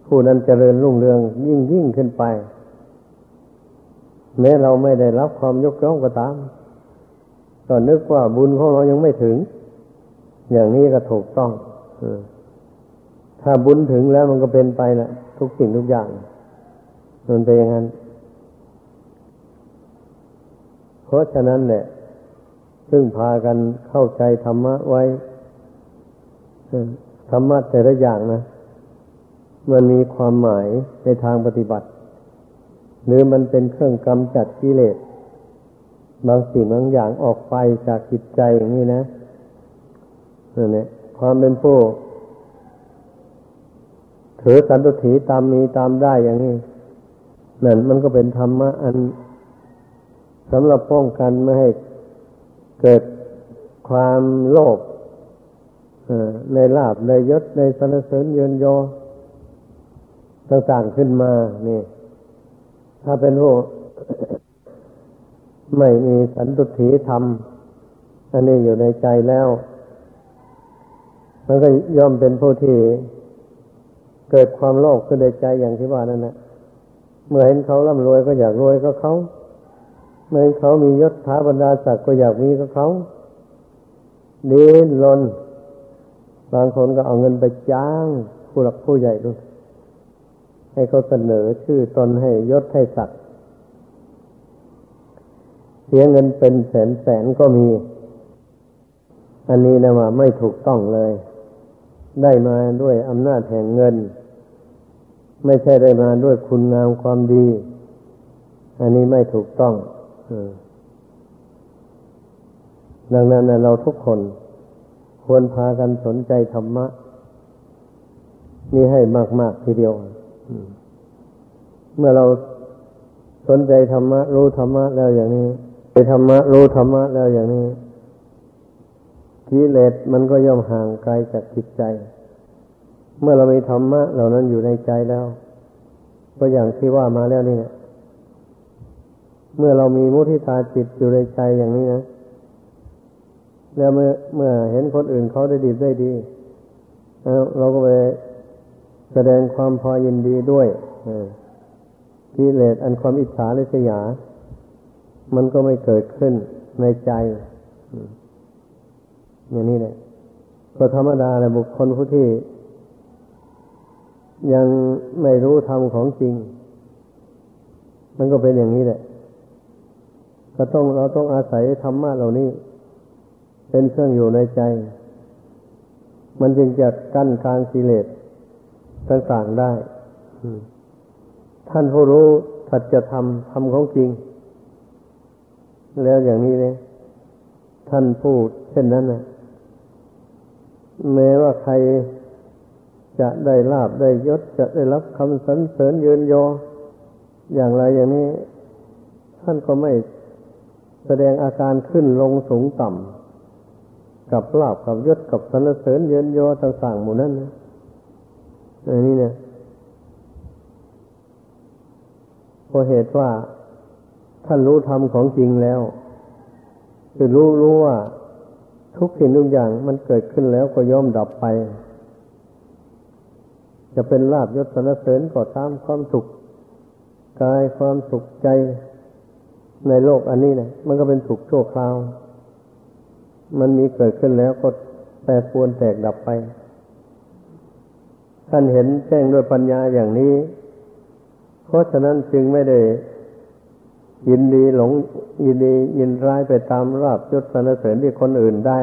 ผู้นั้นเจริญรุ่งเรืองยิ่งยิ่งขึ้นไป แม้เราไม่ได้รับความยกย่องก็ตามก็นึกว่าบุญของเรายังไม่ถึง อย่างนี้ก็ถูกต้อง อ ถ้าบุญถึงแล้วมันก็เป็นไปแหละทุกสิ่งทุกอย่าง มันเป็นอย่างนั้น เพราะฉะนั้นเนี่ยซึ่งพากันเข้าใจธรรมะไว้ธรรมะแต่ละอย่างนะ มันมีความหมายในทางปฏิบัติ หรือมันเป็นเครื่องกำจัดกิเลสบางสิ่งบางอย่างออกไปจากจิตใจอย่างนี้นะนั่นแหละความเป็นผู้ ถือสันตุถีตามมีตามได้อย่างนี้นั่นมันก็เป็นธรรมะอันสำหรับป้องกันไม่ให้เกิดความโลภในลาบในยศในสรรเสริญเยินยอต่างๆขึ้นมา นี่ ถ้าเป็นผู้ไม่มีสันตุถีธรรม อันนี้อยู่ในใจแล้ว มันก็ย่อมเป็นผู้ที่ เกิดความโลภขึ้นในใจอย่างที่ว่านั่นแหละเมื่อเห็นเขาร่ำรวยก็อยากรวยก็เขา เมื่อเขามียศถาบรรดาศักดิ์ก็อยากมีกับเขาดิ้นรนบางคนก็เอาเงินไปจ้างผู้หลักผู้ใหญ่ด้วยให้เขาเสนอชื่อตนให้ยศให้ศักดิ์เสียเงินเป็นแสนแสนก็มี อันนี้นะว่าไม่ถูกต้องเลย ได้มาด้วยอำนาจแห่งเงิน ไม่ใช่ได้มาด้วยคุณงามความดี อันนี้ไม่ถูกต้องดังนั้นเราทุกคนควรพากันสนใจธรรมะ นี่ให้มาก ๆ ทีเดียว เมื่อเราสนใจธรรมะ รู้ธรรมะแล้วอย่างนี้ไปธรรมะ รู้ธรรมะแล้วอย่างนี้กิเลสมันก็ย่อมห่างไกลจากจิตใจ เมื่อเรามีธรรมะเหล่านั้นอยู่ในใจแล้ว ก็อย่างที่ว่ามาแล้วนี่นะเมื่อเรามีมุทิตาจิตอยู่ในใจอย่างนี้นะแล้วเมื่อเมื่อเห็นคนอื่นเขาได้ดีได้ดีเราก็ไปแสดงความพอยินดีด้วยกิเลสอันความอิจฉาริษยา มันก็ไม่เกิดขึ้นในใจอย่างนี้แหละก็ธรรมดาแหละบุคคลผู้ที่ ยังไม่รู้ธรรมของจริง มันก็เป็นอย่างนี้แหละ ก็ต้องเราต้องอาศัยธรรมะเหล่านี้ เป็นเครื่องอยู่ในใจ มันจึงจะกั้นทางกิเลสต่างๆได้ท่านผู้รู้สัจธรรมธรรมของจริง แล้วอย่างนี้เลยท่านพูดเช่นนั้นนะแม้ว่าใคร จะได้ลาบได้ยศจะได้รับคำสรรเสริญเยินยอ อย่างไรอย่างนี้ ท่านก็ไม่แสดงอาการขึ้นลงสูงต่ำกับลาบกับยศกับสรรเสริญเยินยอต่างๆหมู่นั้นนะอันนี้เนี่ยเพราะเหตุว่าท่านรู้ธรรมของจริงแล้วคือรู้รู้ว่าทุกสิ่งทุกอย่างมันเกิดขึ้นแล้วก็ย่อมดับไป จะเป็นลาบยศสรรเสริญก็ตามความสุขกายความสุขใจในโลกอันนี้เนะมันก็เป็นสุขชั่วคราว มันมีเกิดขึ้นแล้วก็แปรปวนแตกดับไป ท่านเห็นแจ้งด้วยปัญญาอย่างนี้ เพราะฉะนั้นจึงไม่ได้ยินดีหลงยินดียินร้ายไปตามราบยศสรรเสริญที่คนอื่นได้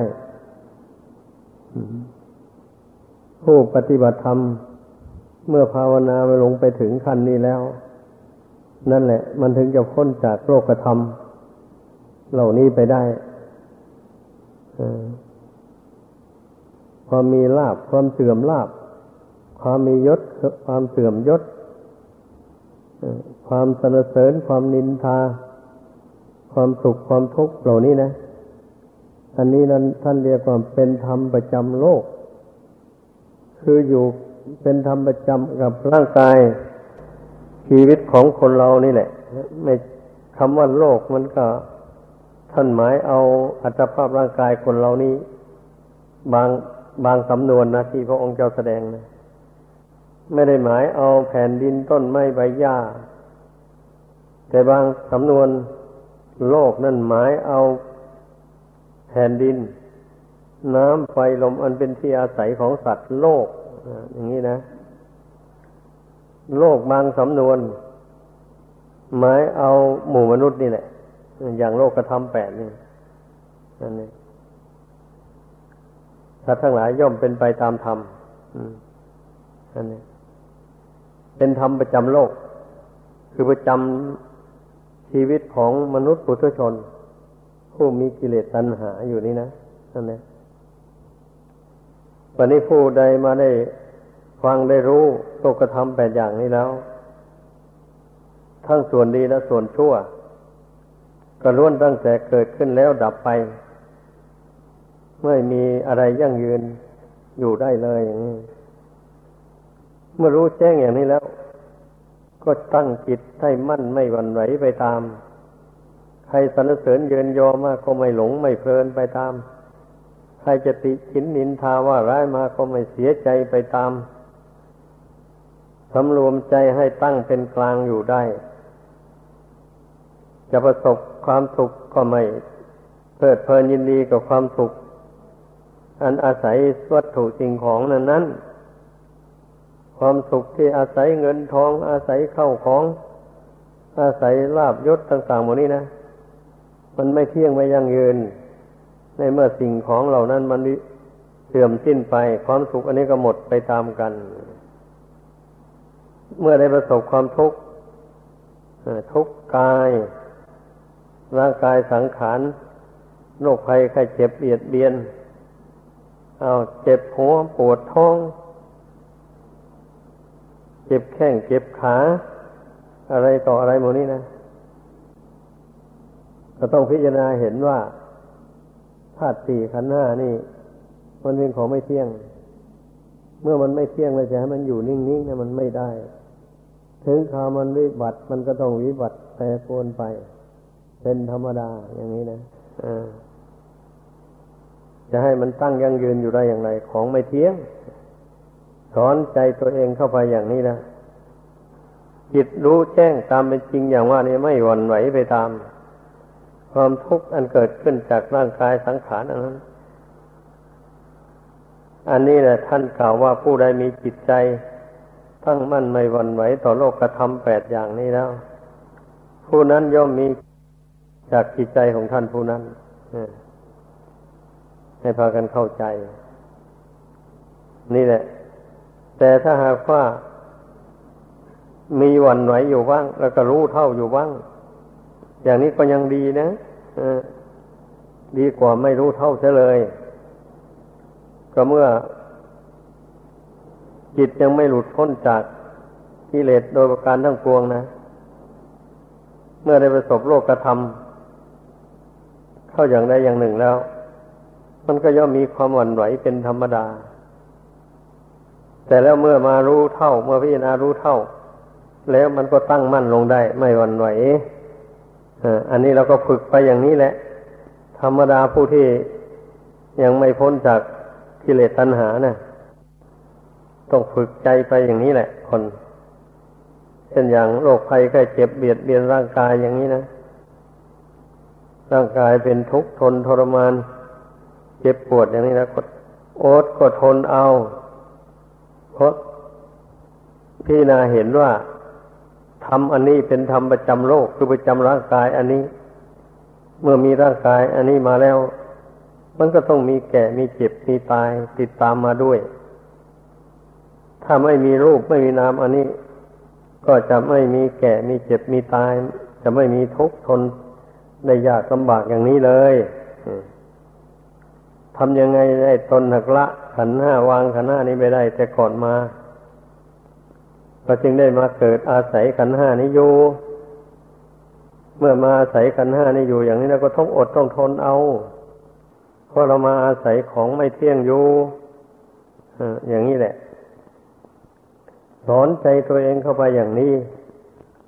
ผู้ปฏิบัติธรรม เมื่อภาวนาไปลงไปถึงขั้นนี้แล้ว นั่นแหละ มันถึงจะพ้นจากโลกธรรม เหล่านี้ไปได้ความมีลาบความเสื่อมลาบ ความมียศ ความเสื่อมยศความสนเสริญความนินทา ความสุขความทุกข์เหล่านี้นะ อันนี้นั้นท่านเรียกว่าเป็นธรรมประจำโลก คืออยู่ เป็นธรรมประจำกับร่างกายชีวิตของคนเรานี่แหละ ไม่คำว่าโลกมันก็ท่านหมายเอาอัตภาพร่างกายคนเรานี้ บางบางสำนวนนะที่พระองค์เจ้าแสดงนะไม่ได้หมายเอาแผ่นดินต้นไม้ใบหญ้า แต่บางสำนวนโลกนั่นหมายเอาแผ่นดิน น้ำไฟลมอันเป็นที่อาศัยของสัตว์โลก อย่างนี้นะ โลกบางสำนวน หมายเอาหมู่มนุษย์นี่แหละ อย่างโลกกระทำแปดนี่นั่นเองสัตว์ทั้งหลายย่อมเป็นไปตามธรรมอันนี้เป็นธรรมประจำโลก คือประจำชีวิตของมนุษย์ปุถุชน ผู้มีกิเลสตัณหาอยู่นี่นะนั่นเอง วันนี้ผู้ใดมาได้ฟังได้รู้โลกธรรมแปดอย่างนี้แล้ว ทั้งส่วนดีและส่วนชั่วก็ล้วนตั้งแต่เกิดขึ้นแล้วดับไป ไม่มีอะไรยั่งยืนอยู่ได้เลยอย่างนี้เมื่อรู้แจ้งอย่างนี้แล้ว ก็ตั้งจิตให้มั่นไม่หวั่นไหวไปตาม ใครสรรเสริญเยินยอมากก็ไม่หลงไม่เพลินไปตาม ใครจะติฉินนินทาว่าร้ายมาก็ไม่เสียใจไปตามสำรวมใจให้ตั้งเป็นกลางอยู่ได้ จะประสบความสุขก็ไม่เพลิดเพลินยินดีกับความสุข อันอาศัยวัตถุสิ่งของนั้นนั้นความสุขที่อาศัยเงินทอง อาศัยเข้าของ อาศัยลาบยศต่างๆหมดนี้นะ มันไม่เที่ยงไม่ยั่งยืน ในเมื่อสิ่งของเหล่านั้นมันเสื่อมสิ้นไป ความสุขอันนี้ก็หมดไปตามกัน เมื่อได้ประสบความทุกข์ทุกข์กาย ร่างกายสังขารโรคภัยไข้เจ็บเบียดเบียนเอาเจ็บหัวปวดท้อง เจ็บแข้งเจ็บขา อะไรต่ออะไรหมดนี้นะก็ต้องพิจารณาเห็นว่า ธาตุสี่ขันธ์ห้านี่ มันเป็นของไม่เที่ยง เมื่อมันไม่เที่ยงเลยจะให้มันอยู่นิ่งๆนะมันไม่ได้ ถึงขาวมันวิบัติมันก็ต้องวิบัติแปรปรวนไป เป็นธรรมดาอย่างนี้นะอ่าจะให้มันตั้งยั่งยืนอยู่ได้อย่างไร ของไม่เที่ยง สอนใจตัวเองเข้าไปอย่างนี้นะจิตรู้แจ้งตามเป็นจริงอย่างว่านี่ไม่หวั่นไหวไปตาม ความทุกข์อันเกิดขึ้นจากร่างกายสังขารอันนั้น อันนี้แหละท่านกล่าวว่าผู้ใดมีจิตใจ ตั้งมั่นไม่หวั่นไหวต่อโลกกระทำแปดอย่างนี้แล้ว ผู้นั้นย่อมมีจากจิตใจของท่านผู้นั้นให้พากันเข้าใจ นี่แหละ แต่ถ้าหากว่ามีวันไหวอยู่บ้าง แล้วก็รู้เท่าอยู่บ้าง อย่างนี้ก็ยังดีนะดีกว่าไม่รู้เท่าเสียเลย ก็เมื่อ จิตยังไม่หลุดพ้นจากกิเลสโดยประการทั้งปวงนะ เมื่อได้ประสบโลกกระทำเข้าอย่างใดอย่างหนึ่งแล้ว มันก็ย่อมมีความหวั่นไหวเป็นธรรมดา แต่แล้วเมื่อมารู้เท่า เมื่อพิจารณารู้เท่า แล้วมันก็ตั้งมั่นลงได้ ไม่หวั่นไหว อันนี้เราก็ฝึกไปอย่างนี้แหละ ธรรมดาผู้ที่ยังไม่พ้นจากกิเลสตัณหานะ่ะต้องฝึกใจไปอย่างนี้แหละ คนเช่นอย่างโรคภัยไข้เจ็บเบียดเบียนร่างกายอย่างนี้นะร่างกายเป็นทุกข์ทนทรมาน เจ็บปวดอย่างนี้นะก็อดก็ทนเอาเพราะพี่นาเห็นว่า ทำอันนี้เป็นธรรมประจำโลกคือประจำร่างกายอันนี้ เมื่อมีร่างกายอันนี้มาแล้ว มันก็ต้องมีแก่มีเจ็บมีตายติดตามมาด้วย ถ้าไม่มีรูปไม่มีนามอันนี้ ก็จะไม่มีแก่มีเจ็บมีตาย จะไม่มีทุกข์ทนได้ยากลำบากอย่างนี้เลยทำยังไงได้ตนหักละขันห้าวางขันห้านี้ไปได้ แต่ก่อนมา ก็จึงได้มาเกิดอาศัยขันห้านี้อยู่เมื่อมาอาศัยขันห้านี้อยู่อย่างนี้เราก็ต้องอดต้องทนเอาเพราะเรามาอาศัยของไม่เที่ยงอยู่อย่างนี้แหละ สอนใจตัวเองเข้าไปอย่างนี้